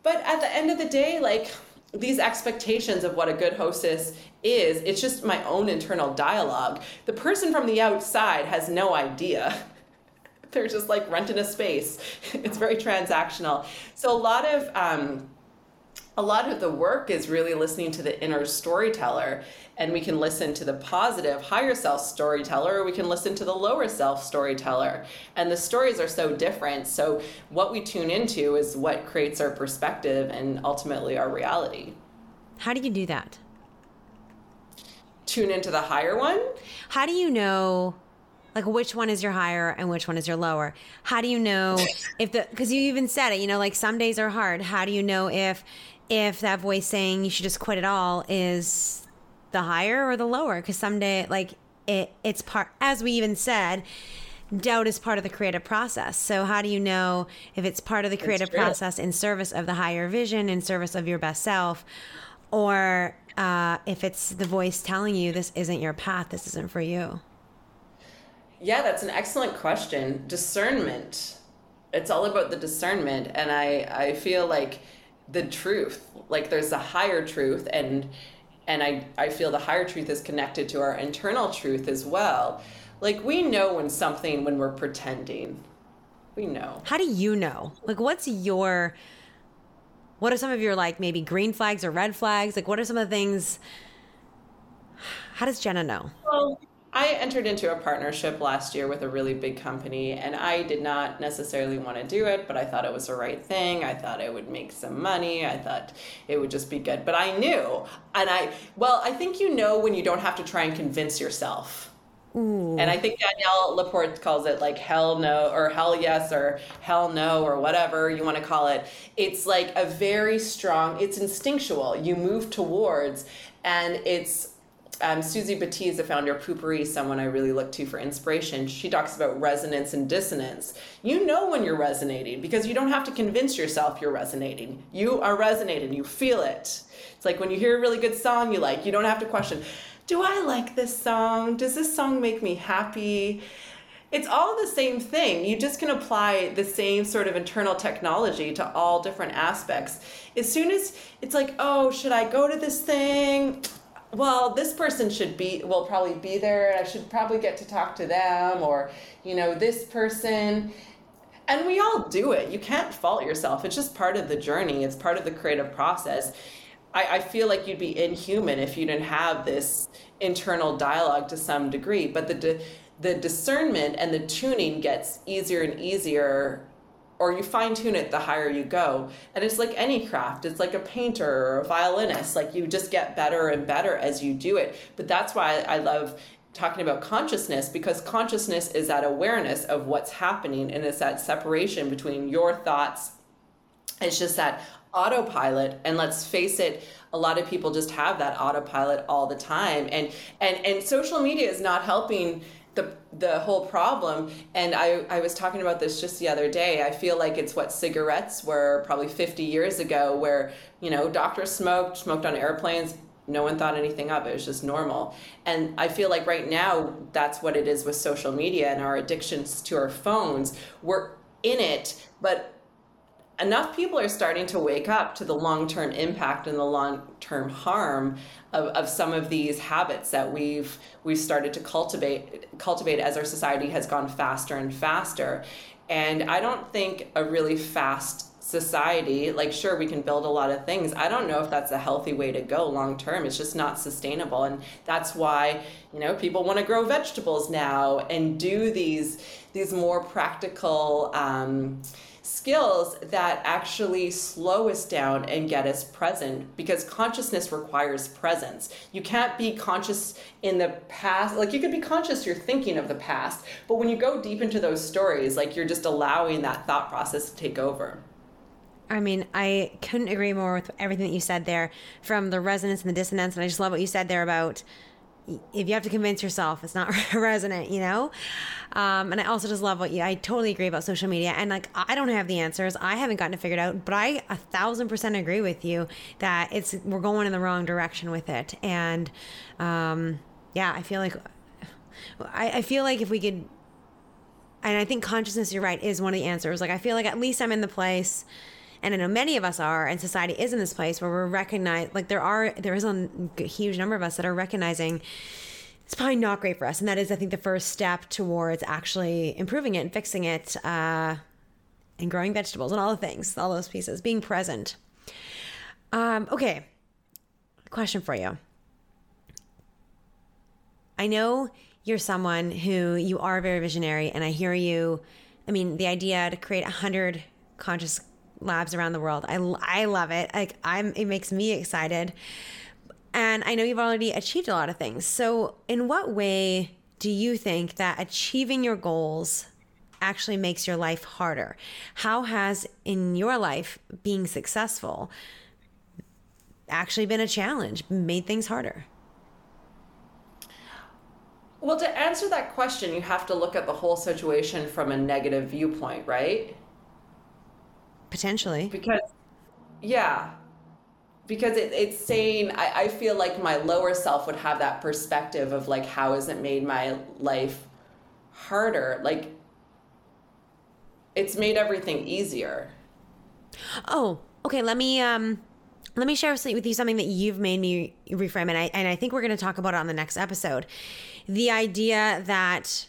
but at the end of the day, like these expectations of what a good hostess is, it's just my own internal dialogue. The person from the outside has no idea they're just like renting a space. It's very transactional. So a lot of um, a lot of the work is really listening to the inner storyteller and we can listen to the positive higher self storyteller or we can listen to the lower self storyteller. And the stories are so different. So what we tune into is what creates our perspective and ultimately our reality. How do you do that? Tune into the higher one? How do you know like which one is your higher and which one is your lower? How do you know if the because you even said it you know like some days are hard. How do you know if if that voice saying you should just quit it all is the higher or the lower because someday like it it's part as we even said doubt is part of the creative process so how do you know if it's part of the creative process in service of the higher vision in service of your best self or uh, if it's the voice telling you this isn't your path this isn't for you yeah, that's an excellent question. Discernment. It's all about the discernment. And I, I feel like the truth, like there's a higher truth and and I, I feel the higher truth is connected to our internal truth as well. Like we know when something when we're pretending. We know. How do you know? Like what's your what are some of your like maybe green flags or red flags? Like what are some of the things how does Jenna know? Well, I entered into a partnership last year with a really big company, and I did not necessarily want to do it, but I thought it was the right thing. I thought it would make some money. I thought it would just be good. But I knew, and I, well, I think you know when you don't have to try and convince yourself. Ooh. And I think Danielle LaPorte calls it like hell no, or hell yes, or hell no, or whatever you want to call it. It's like a very strong, it's instinctual. You move towards, and it's um, Suzy Batiz, the founder of Poo-Pourri, someone I really look to for inspiration. She talks about resonance and dissonance. You know when you're resonating because you don't have to convince yourself you're resonating. You are resonating. You feel it. It's like when you hear a really good song you like, you don't have to question, do I like this song? Does this song make me happy? it's all the same thing. You just can apply the same sort of internal technology to all different aspects. As soon as it's like, oh, should I go to this thing? Well, this person should be, will probably be there. I should probably get to talk to them, or, you know, this person. And we all do it. You can't fault yourself. It's just part of the journey, it's part of the creative process. I, I feel like you'd be inhuman if you didn't have this internal dialogue to some degree. But the, the discernment and the tuning gets easier and easier or you fine tune it the higher you go. And it's like any craft. It's like a painter or a violinist. Like you just get better and better as you do it. But that's why I love talking about consciousness because consciousness is that awareness of what's happening and it's that separation between your thoughts. It's just that autopilot and let's face it a lot of people just have that autopilot all the time and and and social media is not helping the the whole problem. And I, I was talking about this just the other day. I feel like it's what cigarettes were probably 50 years ago where you know doctors smoked smoked on airplanes. No one thought anything of it. It was just normal. And i feel like right now that's what it is with social media and our addictions to our phones. We're in it but enough people are starting to wake up to the long-term impact and the long-term harm of, of some of these habits that we've we've started to cultivate cultivate as our society has gone faster and faster. And i don't think a really fast society like sure we can build a lot of things. I don't know if that's a healthy way to go long term it's just not sustainable. And that's why you know people want to grow vegetables now and do these these more practical um, skills that actually slow us down and get us present because consciousness requires presence. You can't be conscious in the past, like you could be conscious you're thinking of the past, but when you go deep into those stories, like you're just allowing that thought process to take over. I mean, I couldn't agree more with everything that you said there from the resonance and the dissonance. And I just love what you said there about if you have to convince yourself it's not resonant, you know? Um, and I also just love what you, I totally agree about social media. And like, I don't have the answers. I haven't gotten it figured out, but I a thousand percent agree with you that it's, we're going in the wrong direction with it. And, um, yeah, I feel like, I, I feel like if we could, and I think consciousness, you're right, is one of the answers. Like, I feel like at least I'm in the place and I know many of us are, and society is in this place where we're recognized. Like there are, there is a huge number of us that are recognizing it's probably not great for us, and that is, I think, the first step towards actually improving it and fixing it, uh, and growing vegetables and all the things, all those pieces, being present. Um, okay, question for you. I know you're someone who you are very visionary, and I hear you. I mean, the idea to create a hundred conscious labs around the world. I, I love it. Like I'm, it makes me excited. And I know you've already achieved a lot of things. So, in what way do you think that achieving your goals actually makes your life harder? How has in your life being successful actually been a challenge, made things harder? Well, to answer that question, you have to look at the whole situation from a negative viewpoint, right? Potentially. Because, yeah. Because it, it's saying, I, I feel like my lower self would have that perspective of like, how has it made my life harder? Like, it's made everything easier. Oh, okay. Let me, um, let me share with you something that you've made me reframe, and I and I think we're going to talk about it on the next episode. The idea that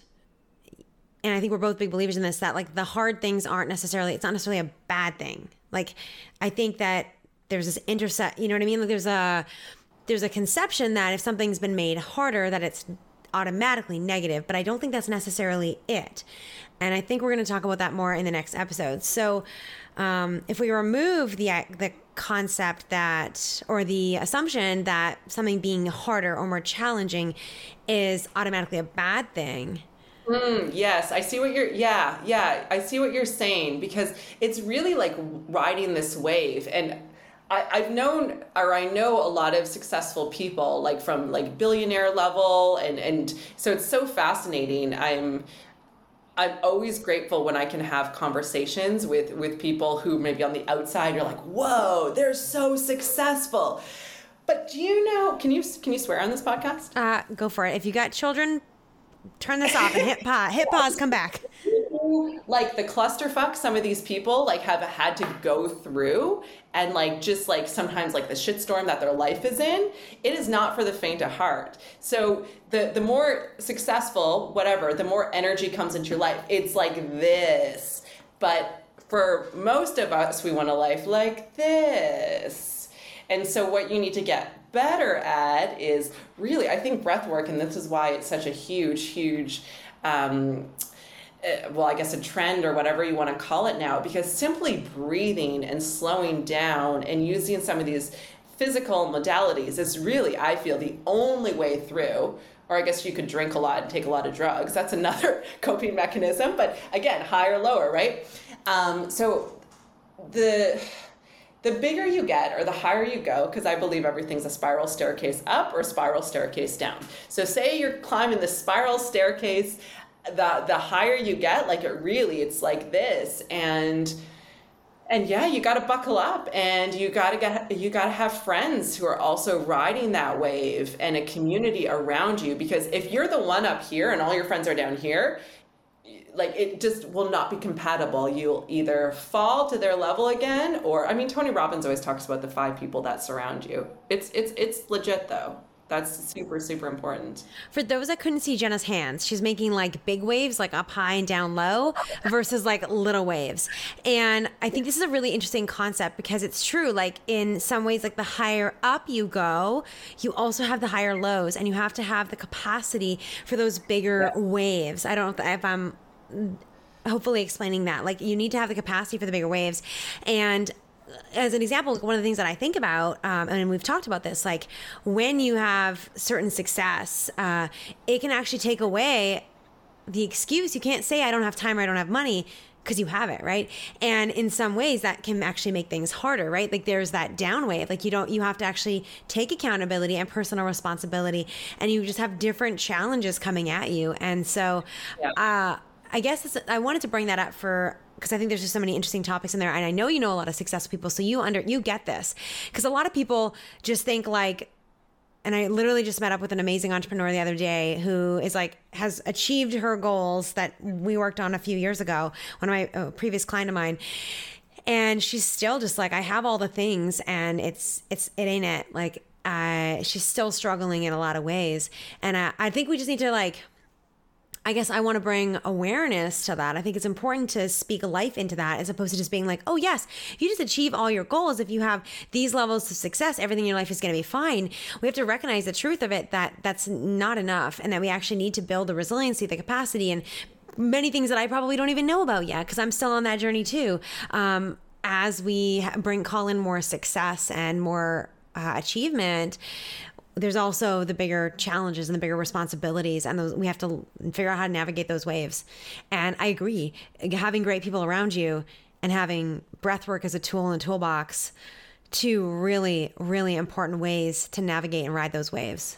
and I think we're both big believers in this that like the hard things aren't necessarily it's not necessarily a bad thing. Like I think that there's this intersect, you know what I mean? Like there's a there's a conception that if something's been made harder that it's automatically negative, but I don't think that's necessarily it. And I think we're going to talk about that more in the next episode. So, um, if we remove the the concept that or the assumption that something being harder or more challenging is automatically a bad thing, Mm, yes, I see what you're. Yeah, yeah, I see what you're saying because it's really like riding this wave, and I, I've known or I know a lot of successful people, like from like billionaire level, and and so it's so fascinating. I'm. I'm always grateful when I can have conversations with with people who maybe on the outside you're like, "Whoa, they're so successful." But do you know? Can you can you swear on this podcast? Uh, go for it. If you got children, turn this off and hit pause. Hit pause. Come back. Like the clusterfuck some of these people like have had to go through and like just like sometimes like the shitstorm that their life is in, it is not for the faint of heart. So the the more successful, whatever, the more energy comes into your life. It's like this. But for most of us, we want a life like this. And so what you need to get better at is really, I think breath work, and this is why it's such a huge, huge, um, uh, well, I guess a trend or whatever you want to call it now, because simply breathing and slowing down and using some of these physical modalities is really, I feel, the only way through. Or I guess you could drink a lot and take a lot of drugs. That's another coping mechanism, but again, higher, lower, right? Um, so the the bigger you get or the higher you go, because I believe everything's a spiral staircase up or spiral staircase down. So say you're climbing the spiral staircase, the the higher you get, like it really, it's like this. And and yeah, you gotta buckle up and you gotta get you gotta have friends who are also riding that wave and a community around you. Because if you're the one up here and all your friends are down here, like it just will not be compatible. You'll either fall to their level again, or I mean, Tony Robbins always talks about the five people that surround you. It's it's it's legit though. That's super super important. For those that couldn't see Jenna's hands, she's making like big waves, like up high and down low, versus like little waves. And I think this is a really interesting concept because it's true. Like in some ways, like the higher up you go, you also have the higher lows, and you have to have the capacity for those bigger yeah. waves. I don't know if I'm hopefully explaining that. Like you need to have the capacity for the bigger waves. And as an example, one of the things that I think about, um, and we've talked about this, like when you have certain success, uh, it can actually take away the excuse. You can't say, I don't have time or I don't have money because you have it right and in some ways that can actually make things harder right like there's that down wave like you don't you have to actually take accountability and personal responsibility and you just have different challenges coming at you and so yeah. uh I guess I wanted to bring that up for because I think there's just so many interesting topics in there, and I know you know a lot of successful people, so you under you get this because a lot of people just think like. And I literally just met up with an amazing entrepreneur the other day who is like has achieved her goals that we worked on a few years ago. One of my previous client of mine, and she's still just like I have all the things, and it's it's it ain't it. Like uh, she's still struggling in a lot of ways, and I, I think we just need to like I guess I want to bring awareness to that. I think it's important to speak life into that as opposed to just being like, oh, yes, if you just achieve all your goals, if you have these levels of success, everything in your life is going to be fine. We have to recognize the truth of it that that's not enough and that we actually need to build the resiliency, the capacity, and many things that I probably don't even know about yet because I'm still on that journey too. Um, as we bring call in more success and more uh, achievement, there's also the bigger challenges and the bigger responsibilities and those we have to figure out how to navigate those waves. And i agree having great people around you and having breath work as a tool in the toolbox two really really important ways to navigate and ride those waves.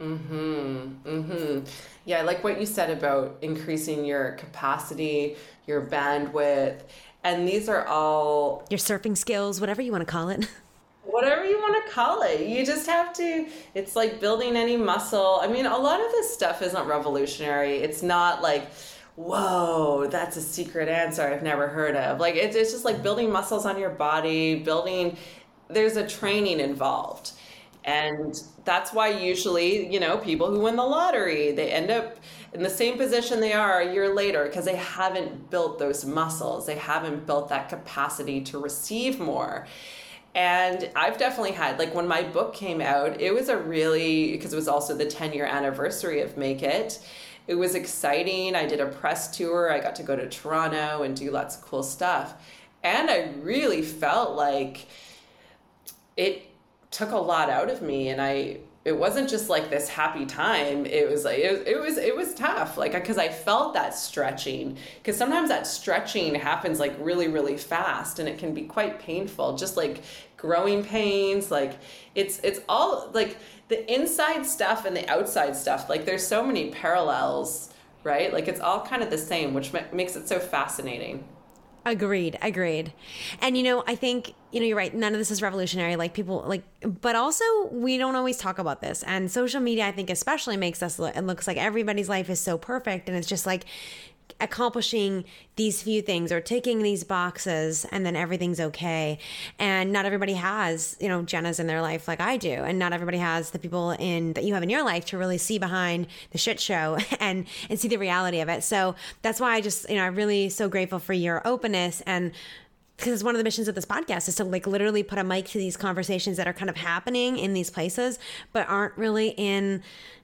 Mhm mhm yeah i like what you said about increasing your capacity your bandwidth and these are all your surfing skills whatever you want to call it whatever you want to call it. You just have to, it's like building any muscle. I mean, a lot of this stuff isn't revolutionary. It's not like, whoa, that's a secret answer I've never heard of. Like, it's, it's just like building muscles on your body, building, there's a training involved. And that's why usually, you know, people who win the lottery, they end up in the same position they are a year later because they haven't built those muscles. They haven't built that capacity to receive more. And I've definitely had, like, when my book came out, it was a really, because it was also the 10 year anniversary of Make It. It was exciting. I did a press tour. I got to go to Toronto and do lots of cool stuff. And I really felt like it took a lot out of me. And I, it wasn't just like this happy time. It was like it, it was it was tough. Like because i felt that stretching because sometimes that stretching happens like really really fast and it can be quite painful. Just like growing pains like it's it's all like the inside stuff and the outside stuff like there's so many parallels right? Like it's all kind of the same which makes it so fascinating Agreed, agreed. And you know, I think, you know, you're right. None of this is revolutionary. Like people like but also we don't always talk about this. And social media I think especially makes us look it looks like everybody's life is so perfect and it's just like accomplishing these few things or ticking these boxes and then everything's okay. And not everybody has you know jenna's in their life like i do and not everybody has the people in that you have in your life to really see behind the shit show and and see the reality of it. So that's why i just you know i'm really so grateful for your openness and because one of the missions of this podcast is to like literally put a mic to these conversations that are kind of happening in these places but aren't really in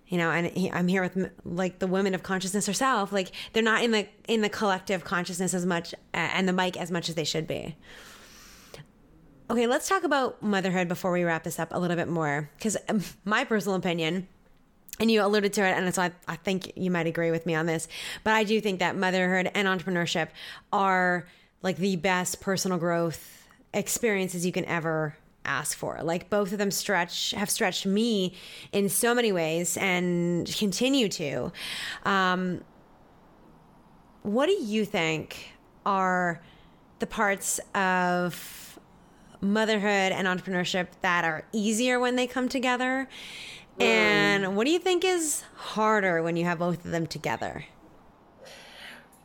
you know and he, i'm here with like the women of consciousness herself like they're not in the in the collective consciousness as much and the mic as much as they should be. Okay let's talk about motherhood before we wrap this up a little bit more because um, my personal opinion and you alluded to it and so I, I think you might agree with me on this but i do think that motherhood and entrepreneurship are like the best personal growth experiences you can ever ask for. Like both of them stretch have stretched me in so many ways and continue to. Um, what do you think are the parts of motherhood and entrepreneurship that are easier when they come together? And what do you think is harder when you have both of them together?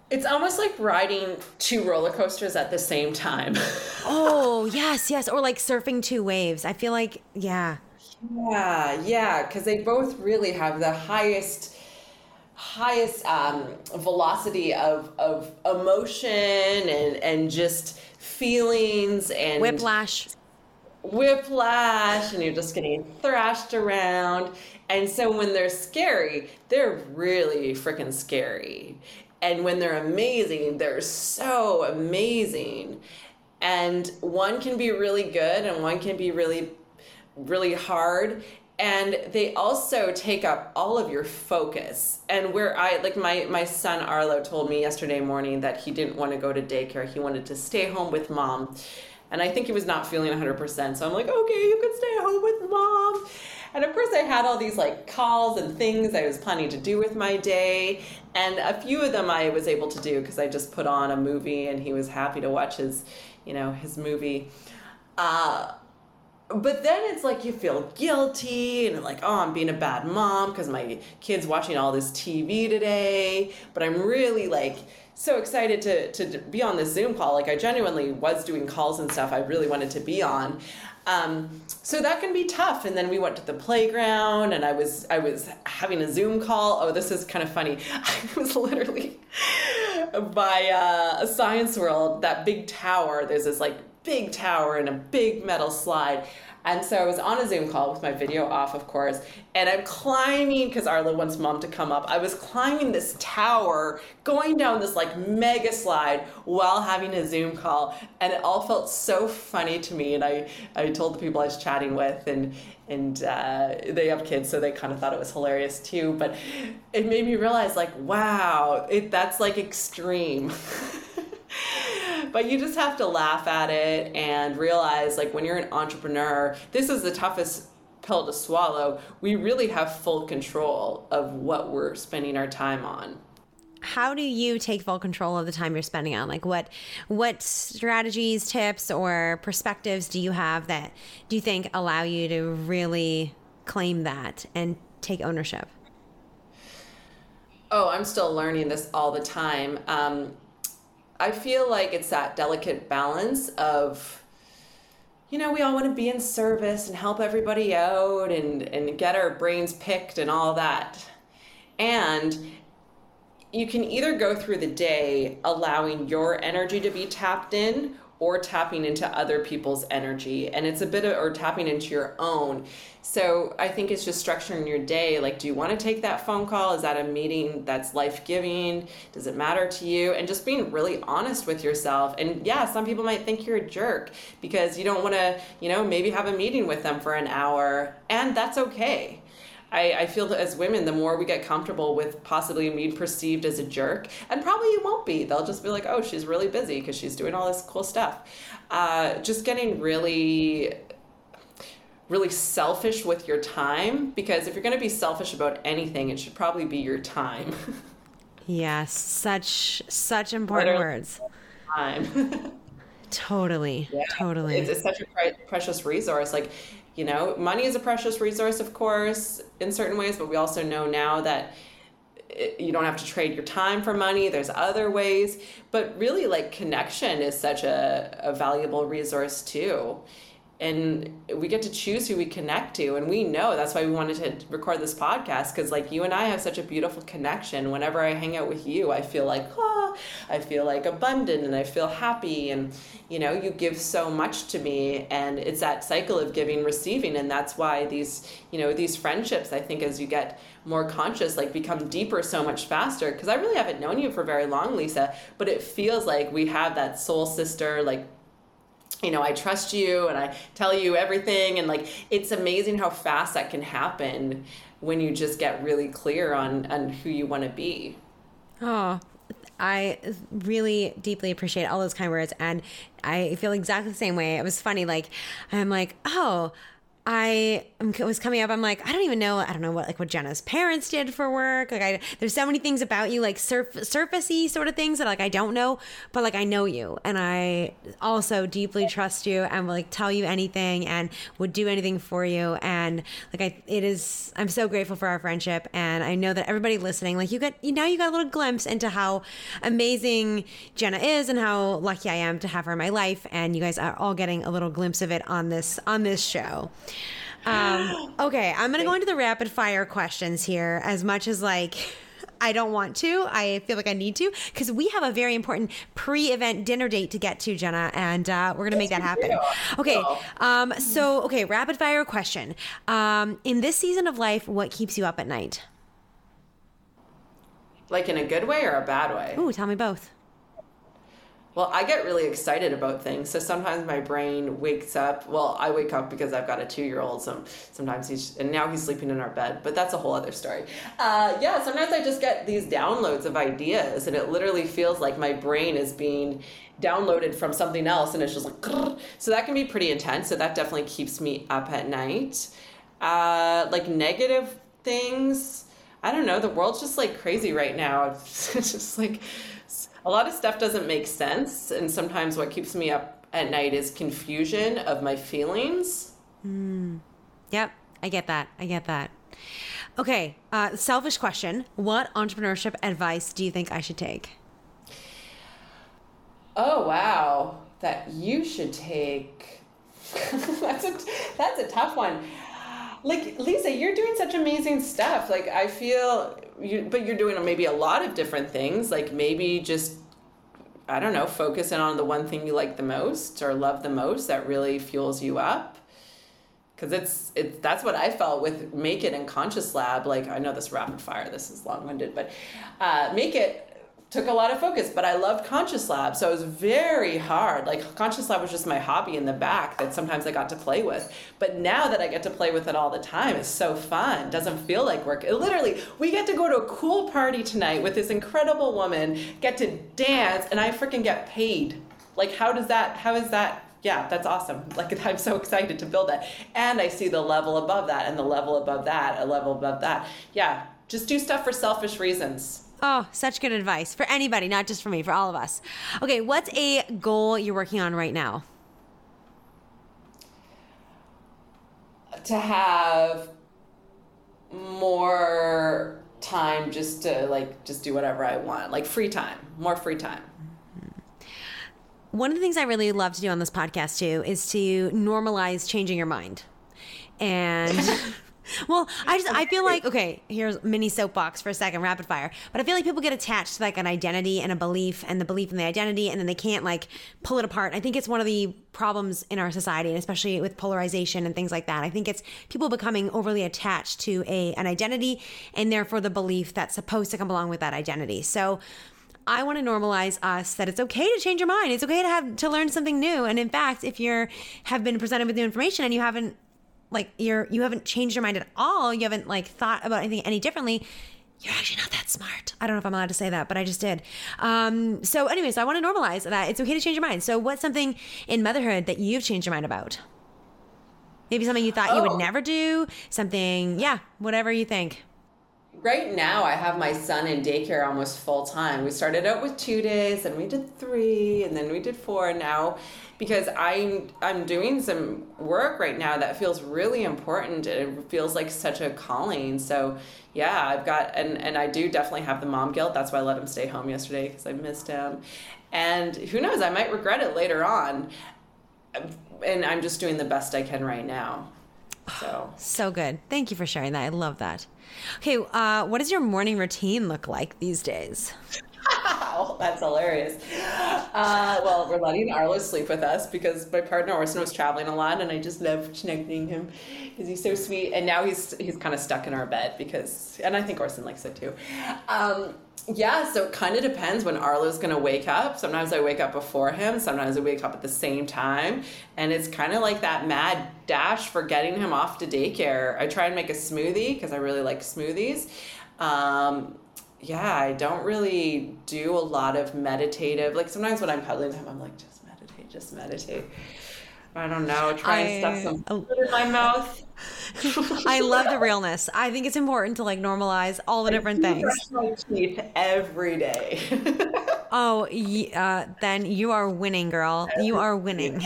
It's almost like riding two roller coasters at the same time. oh, yes, yes. Or like surfing two waves. I feel like, yeah. Yeah, yeah, because they both really have the highest highest um, velocity of, of emotion and, and just feelings and whiplash whiplash and you're just getting thrashed around and so when they're scary they're really freaking scary and when they're amazing, they're so amazing. And one can be really good and one can be really, really hard. And they also take up all of your focus. And where I, like my, my son Arlo told me yesterday morning that he didn't want to go to daycare, he wanted to stay home with mom. And I think he was not feeling 100%. So I'm like, okay, you can stay home with mom. And of course, I had all these like calls and things I was planning to do with my day. And a few of them I was able to do because I just put on a movie and he was happy to watch his, you know, his movie. Uh, but then it's like you feel guilty and like, oh, I'm being a bad mom because my kid's watching all this TV today. But I'm really like, so excited to, to be on this Zoom call. Like I genuinely was doing calls and stuff I really wanted to be on. Um, so that can be tough. And then we went to the playground, and I was I was having a Zoom call. Oh, this is kind of funny. I was literally by uh, a Science World, that big tower. There's this like big tower and a big metal slide. And so I was on a Zoom call with my video off, of course, and I'm climbing because Arlo wants mom to come up. I was climbing this tower, going down this like mega slide while having a Zoom call, and it all felt so funny to me. And I, I told the people I was chatting with, and and uh, they have kids, so they kind of thought it was hilarious too. But it made me realize, like, wow, it, that's like extreme. but you just have to laugh at it and realize like when you're an entrepreneur, this is the toughest pill to swallow. We really have full control of what we're spending our time on. How do you take full control of the time you're spending on? Like what what strategies tips or perspectives do you have that do you think allow you to really claim that and take ownership? Oh i'm still learning this all the time. Um, I feel like it's that delicate balance of, you know, we all want to be in service and help everybody out and, and get our brains picked and all that. And you can either go through the day allowing your energy to be tapped in or tapping into other people's energy and it's a bit of or tapping into your own. So i think it's just structuring your day. Like do you want to take that phone call? Is that a meeting that's life-giving? Does it matter to you? And just being really honest with yourself. And yeah some people might think you're a jerk because you don't want to you know maybe have a meeting with them for an hour and that's okay I, I feel that as women, the more we get comfortable with possibly being perceived as a jerk, and probably you won't be. They'll just be like, oh, she's really busy because she's doing all this cool stuff. Uh, just getting really really selfish with your time because if you're going to be selfish about anything it should probably be your time yes such such important words time. totally. Yeah. Totally. It's, it's such a pre- precious resource. Like, you know, money is a precious resource, of course, in certain ways, but we also know now that it, you don't have to trade your time for money. There's other ways. But really, like, connection is such a, a valuable resource, too and we get to choose who we connect to and we know that's why we wanted to record this podcast because like you and i have such a beautiful connection. Whenever i hang out with you i feel like oh i feel like abundant and i feel happy and you know you give so much to me and it's that cycle of giving receiving and that's why these you know these friendships i think as you get more conscious like become deeper so much faster because i really haven't known you for very long lisa but it feels like we have that soul sister like you know, I trust you and I tell you everything. And like, it's amazing how fast that can happen when you just get really clear on, on who you want to be. Oh, I really deeply appreciate all those kind words. And I feel exactly the same way. It was funny. Like, I'm like, oh, I was coming up. I'm like, I don't even know. I don't know what like what Jenna's parents did for work. Like, I there's so many things about you, like surf surfacey sort of things that like I don't know, but like I know you, and I also deeply trust you, and will like tell you anything, and would do anything for you, and like I, it is. I'm so grateful for our friendship, and I know that everybody listening, like you got, you now you got a little glimpse into how amazing Jenna is, and how lucky I am to have her in my life, and you guys are all getting a little glimpse of it on this on this show. Um, okay, I'm gonna go into the rapid fire questions here. As much as like. I don't want to. I feel like I need to because we have a very important pre-event dinner date to get to, Jenna, and uh, we're gonna make that happen. Okay. Um, so, okay, rapid fire question. Um, in this season of life, what keeps you up at night? Like in a good way or a bad way? Ooh, tell me both. Well, I get really excited about things. So sometimes my brain wakes up. Well, I wake up because I've got a two year old. So sometimes he's, and now he's sleeping in our bed, but that's a whole other story. Uh, yeah, sometimes I just get these downloads of ideas, and it literally feels like my brain is being downloaded from something else, and it's just like, so that can be pretty intense. So that definitely keeps me up at night. Uh, like negative things, I don't know. The world's just like crazy right now. It's just like, a lot of stuff doesn't make sense and sometimes what keeps me up at night is confusion of my feelings. Mm. yep i get that i get that. Okay uh, selfish question. What entrepreneurship advice do you think i should take? Oh wow that you should take. That's a that's a tough one. Like lisa you're doing such amazing stuff. Like i feel you but you're doing maybe a lot of different things. Like maybe just i don't know focus in on the one thing you like the most or love the most that really fuels you up because it's it's that's what I felt with Make It and Conscious Lab. Like I know this rapid fire, this is long winded, but uh, Make It took a lot of focus, but I loved Conscious Lab. So it was very hard. Like Conscious Lab was just my hobby in the back that sometimes I got to play with. But now that I get to play with it all the time, it's so fun. Doesn't feel like work. It literally, we get to go to a cool party tonight with this incredible woman, get to dance, and I freaking get paid. Like how does that how is that yeah, that's awesome. Like I'm so excited to build that. And I see the level above that and the level above that, a level above that. Yeah, just do stuff for selfish reasons Oh, such good advice for anybody, not just for me, for all of us. Okay, what's a goal you're working on right now? To have more time just to like just do whatever I want, like free time, more free time. Mm-hmm. One of the things I really love to do on this podcast too is to normalize changing your mind. And Well, I just I feel like okay, here's mini soapbox for a second, rapid fire. But I feel like people get attached to like an identity and a belief and the belief in the identity and then they can't like pull it apart. I think it's one of the problems in our society and especially with polarization and things like that. I think it's people becoming overly attached to a an identity and therefore the belief that's supposed to come along with that identity. So I want to normalize us that it's okay to change your mind. It's okay to have to learn something new. And in fact, if you're have been presented with new information and you haven't like you're you haven't changed your mind at all you haven't like thought about anything any differently you're actually not that smart. I don't know if I'm allowed to say that, but I just did. Um, so, anyways, I want to normalize that it's okay to change your mind. So, what's something in motherhood that you've changed your mind about? Maybe something you thought oh. you would oh. never do, something, yeah, whatever you think. Right now I have my son in daycare almost full time. We started out with two days, and we did three, and then we did four. Now, because I'm I'm doing some work right now that feels really important. It feels like such a calling. So yeah, I've got and and I do definitely have the mom guilt. That's why I let him stay home yesterday because I missed him. And who knows, I might regret it later on. And I'm just doing the best I can right now. So so good. Thank you for sharing that. I love that. Okay, uh, what does your morning routine look like these days? that's hilarious. Uh, well, we're letting Arlo sleep with us because my partner Orson was traveling a lot, and I just love connecting him because he's so sweet. And now he's he's kind of stuck in our bed because, and I think Orson likes it too. Um, yeah, so it kind of depends when Arlo's going to wake up. Sometimes I wake up before him, sometimes I wake up at the same time. And it's kind of like that mad dash for getting him off to daycare. I try and make a smoothie because I really like smoothies. Um, yeah, I don't really do a lot of meditative. Like sometimes when I'm cuddling him, I'm like, just meditate, just meditate. I don't know, try and stuff some food in my mouth. I love the realness. I think it's important to like normalize all the I different things. Brush my teeth every day. oh, uh, then you are winning, girl. You are winning.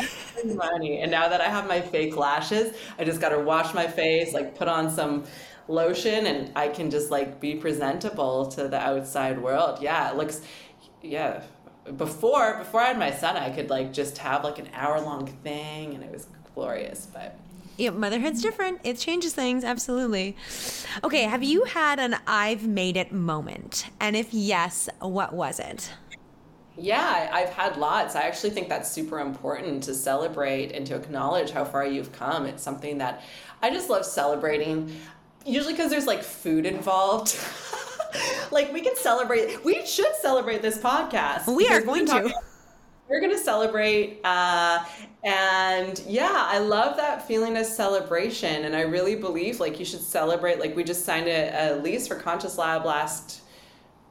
Money. And now that I have my fake lashes, I just got to wash my face, like put on some lotion, and I can just like be presentable to the outside world. Yeah, it looks. Yeah, before before I had my son, I could like just have like an hour long thing, and it was glorious. But yeah, motherhood's different. It changes things, absolutely. Okay, have you had an I've made it moment? And if yes, what was it? Yeah, I've had lots. I actually think that's super important to celebrate and to acknowledge how far you've come. It's something that I just love celebrating, usually because there's like food involved. like we can celebrate. We should celebrate this podcast. We are going to. We're going to celebrate. Uh, and yeah, I love that feeling of celebration. And I really believe like you should celebrate. Like we just signed a, a lease for Conscious Lab last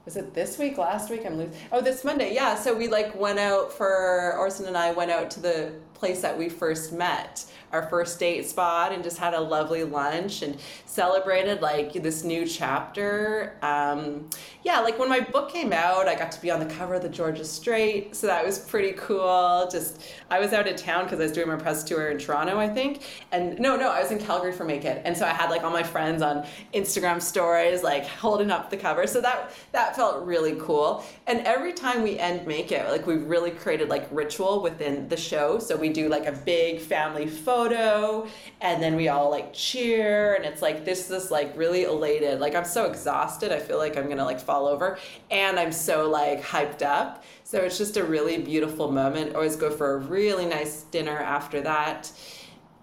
was it this week last week i'm losing oh this monday yeah so we like went out for orson and i went out to the place that we first met our first date spot and just had a lovely lunch and celebrated like this new chapter. Um, yeah, like when my book came out, I got to be on the cover of the Georgia Straight, so that was pretty cool. Just I was out of town because I was doing my press tour in Toronto, I think, and no, no, I was in Calgary for Make It, and so I had like all my friends on Instagram stories, like holding up the cover. So that that felt really cool. And every time we end Make It, like we really created like ritual within the show. So we do like a big family photo and then we all like cheer and it's like this is like really elated. Like i'm so exhausted i feel like i'm gonna like fall over and i'm so like hyped up. So it's just a really beautiful moment. Always go for a really nice dinner after that.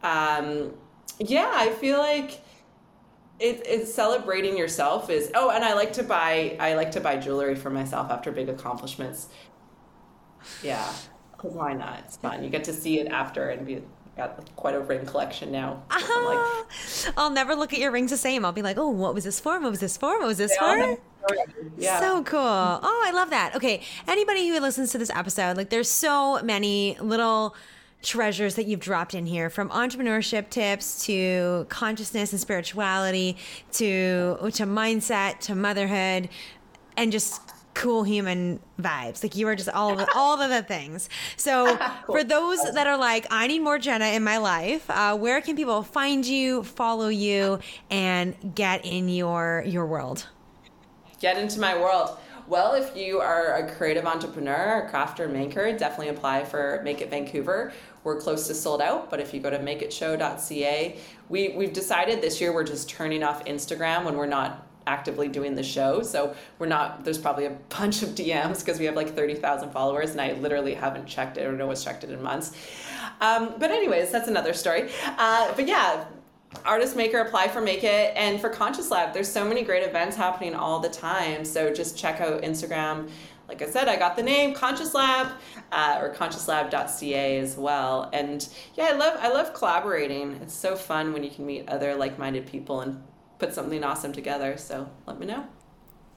Um, yeah i feel like it, it's celebrating yourself is oh and i like to buy i like to buy jewelry for myself after big accomplishments. Yeah why not it's fun you get to see it after and be got quite a ring collection now. Uh-huh. Like, I'll never look at your rings the same. I'll be like, oh, what was this for? What was this for? What was this for? Yeah. So cool. Oh, I love that. Okay. Anybody who listens to this episode, like there's so many little treasures that you've dropped in here from entrepreneurship tips to consciousness and spirituality to to mindset to motherhood and just cool human vibes. Like you are just all of the, all of the things. So cool. for those that are like, I need more Jenna in my life, uh, where can people find you, follow you, and get in your your world? Get into my world. Well, if you are a creative entrepreneur, a crafter, maker, definitely apply for Make It Vancouver. We're close to sold out, but if you go to makeitshow.ca, we, we've decided this year we're just turning off Instagram when we're not actively doing the show. So we're not, there's probably a bunch of DMs because we have like 30,000 followers and I literally haven't checked it or no one's checked it in months. Um, but, anyways, that's another story. Uh, but yeah, artist maker apply for make it and for conscious lab there's so many great events happening all the time so just check out instagram like i said i got the name conscious lab uh, or consciouslab.ca as well and yeah i love i love collaborating it's so fun when you can meet other like-minded people and put something awesome together. So let me know.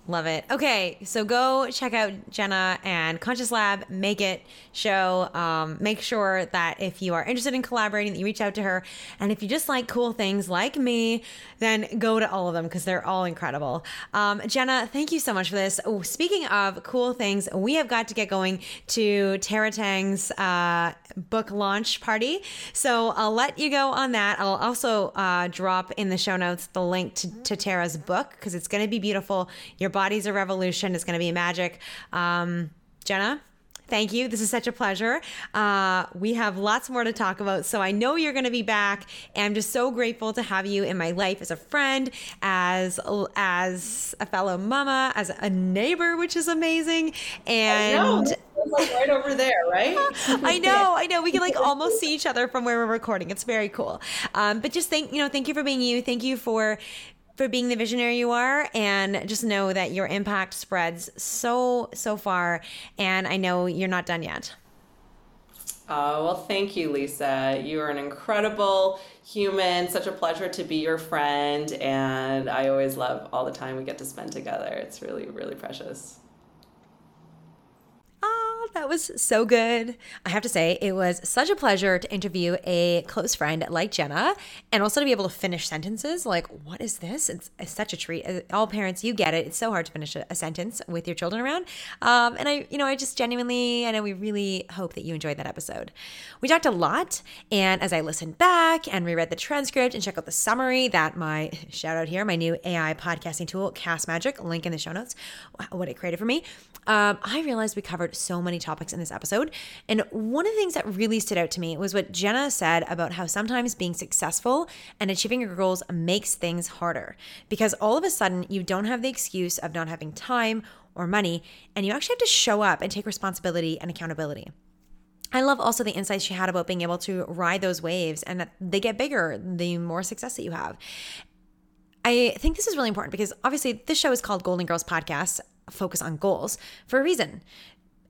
Love it. Okay, so go check out Jenna and Conscious Lab, Make It show. Um, make sure that if you are interested in collaborating, that you reach out to her. And if you just like cool things like me, then go to all of them because they're all incredible. Um, Jenna, thank you so much for this. Speaking of cool things, we have got to get going to Tara Tang's uh, book launch party. So I'll let you go on that. I'll also uh, drop in the show notes the link to, to Tara's book because it's going to be beautiful. Your body's a revolution. It's going to be magic. Um, Jenna, Thank you. This is such a pleasure. Uh, we have lots more to talk about. So I know you're going to be back. And I'm just so grateful to have you in my life as a friend, as as a fellow mama, as a neighbor, which is amazing. And like right over there, right? I know, I know. We can like almost see each other from where we're recording. It's very cool. Um, but just thank you know, thank you for being you. Thank you for for being the visionary you are and just know that your impact spreads so so far and i know you're not done yet Oh, well, thank you, Lisa. You are an incredible human. Such a pleasure to be your friend. And I always love all the time we get to spend together. It's really, really precious that was so good. I have to say, it was such a pleasure to interview a close friend like Jenna and also to be able to finish sentences. Like, what is this? It's, it's such a treat. Uh, all parents, you get it. It's so hard to finish a, a sentence with your children around. Um, and I, you know, I just genuinely, I know we really hope that you enjoyed that episode. We talked a lot. And as I listened back and reread the transcript and check out the summary that my shout out here, my new AI podcasting tool, Castmagic, link in the show notes, what it created for me, um, I realized we covered so many topics in this episode. And one of the things that really stood out to me was what Jenna said about how sometimes being successful and achieving your goals makes things harder because all of a sudden you don't have the excuse of not having time or money, and you actually have to show up and take responsibility and accountability. I love also the insights she had about being able to ride those waves and that they get bigger the more success that you have. I think this is really important because obviously this show is called Golden Girls Podcast focus on goals for a reason.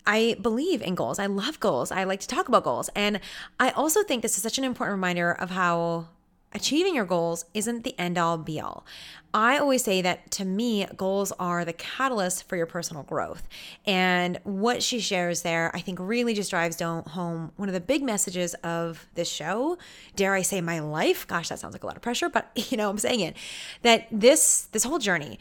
I believe in goals. I love goals. I like to talk about goals. And I also think this is such an important reminder of how achieving your goals isn't the end all be all. I always say that to me, goals are the catalyst for your personal growth. And what she shares there, I think really just drives home one of the big messages of this show. Dare I say my life? Gosh, that sounds like a lot of pressure, but you know, I'm saying it. That this this whole journey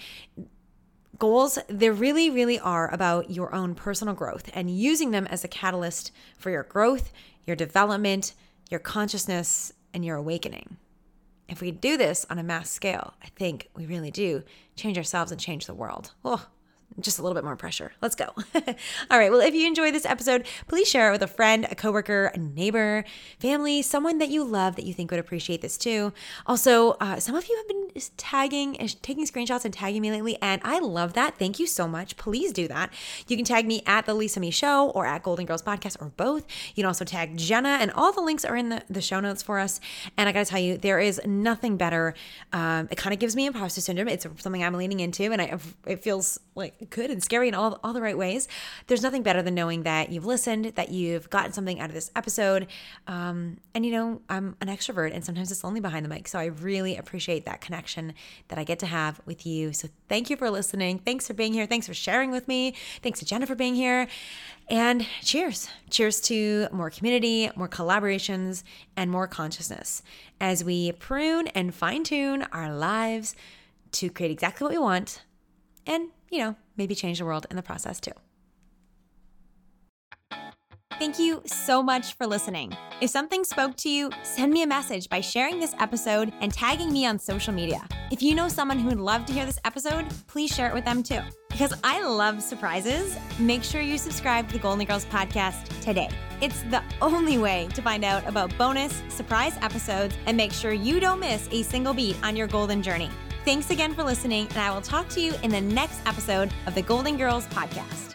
goals, they really, really are about your own personal growth and using them as a catalyst for your growth, your development, your consciousness, and your awakening. If we do this on a mass scale, I think we really do change ourselves and change the world. Oh, just a little bit more pressure. Let's go. All right. Well, if you enjoy this episode, please share it with a friend, a coworker, a neighbor, family, someone that you love that you think would appreciate this too. Also, uh, some of you have been tagging taking screenshots and tagging me lately, and I love that. Thank you so much. Please do that. You can tag me at the Lisa Michaud or at Golden Girls Podcast or both. You can also tag Jenna, and all the links are in the, the show notes for us. And I got to tell you, there is nothing better. Um, it kind of gives me imposter syndrome. It's something I'm leaning into, and I, it feels like good and scary in all, all the right ways. There's nothing better than knowing that you've listened, that you've gotten something out of this episode. Um, and, you know, I'm an extrovert and sometimes it's lonely behind the mic. So I really appreciate that connection that I get to have with you. So thank you for listening. Thanks for being here. Thanks for sharing with me. Thanks to Jenna for being here. And cheers. Cheers to more community, more collaborations, and more consciousness as we prune and fine tune our lives to create exactly what we want and, you know, maybe change the world in the process too. Thank you so much for listening. If something spoke to you, send me a message by sharing this episode and tagging me on social media. If you know someone who would love to hear this episode, please share it with them too. Because I love surprises, make sure you subscribe to the Golden Girls podcast today. It's the only way to find out about bonus surprise episodes and make sure you don't miss a single beat on your golden journey. Thanks again for listening, and I will talk to you in the next episode of the Golden Girls Podcast.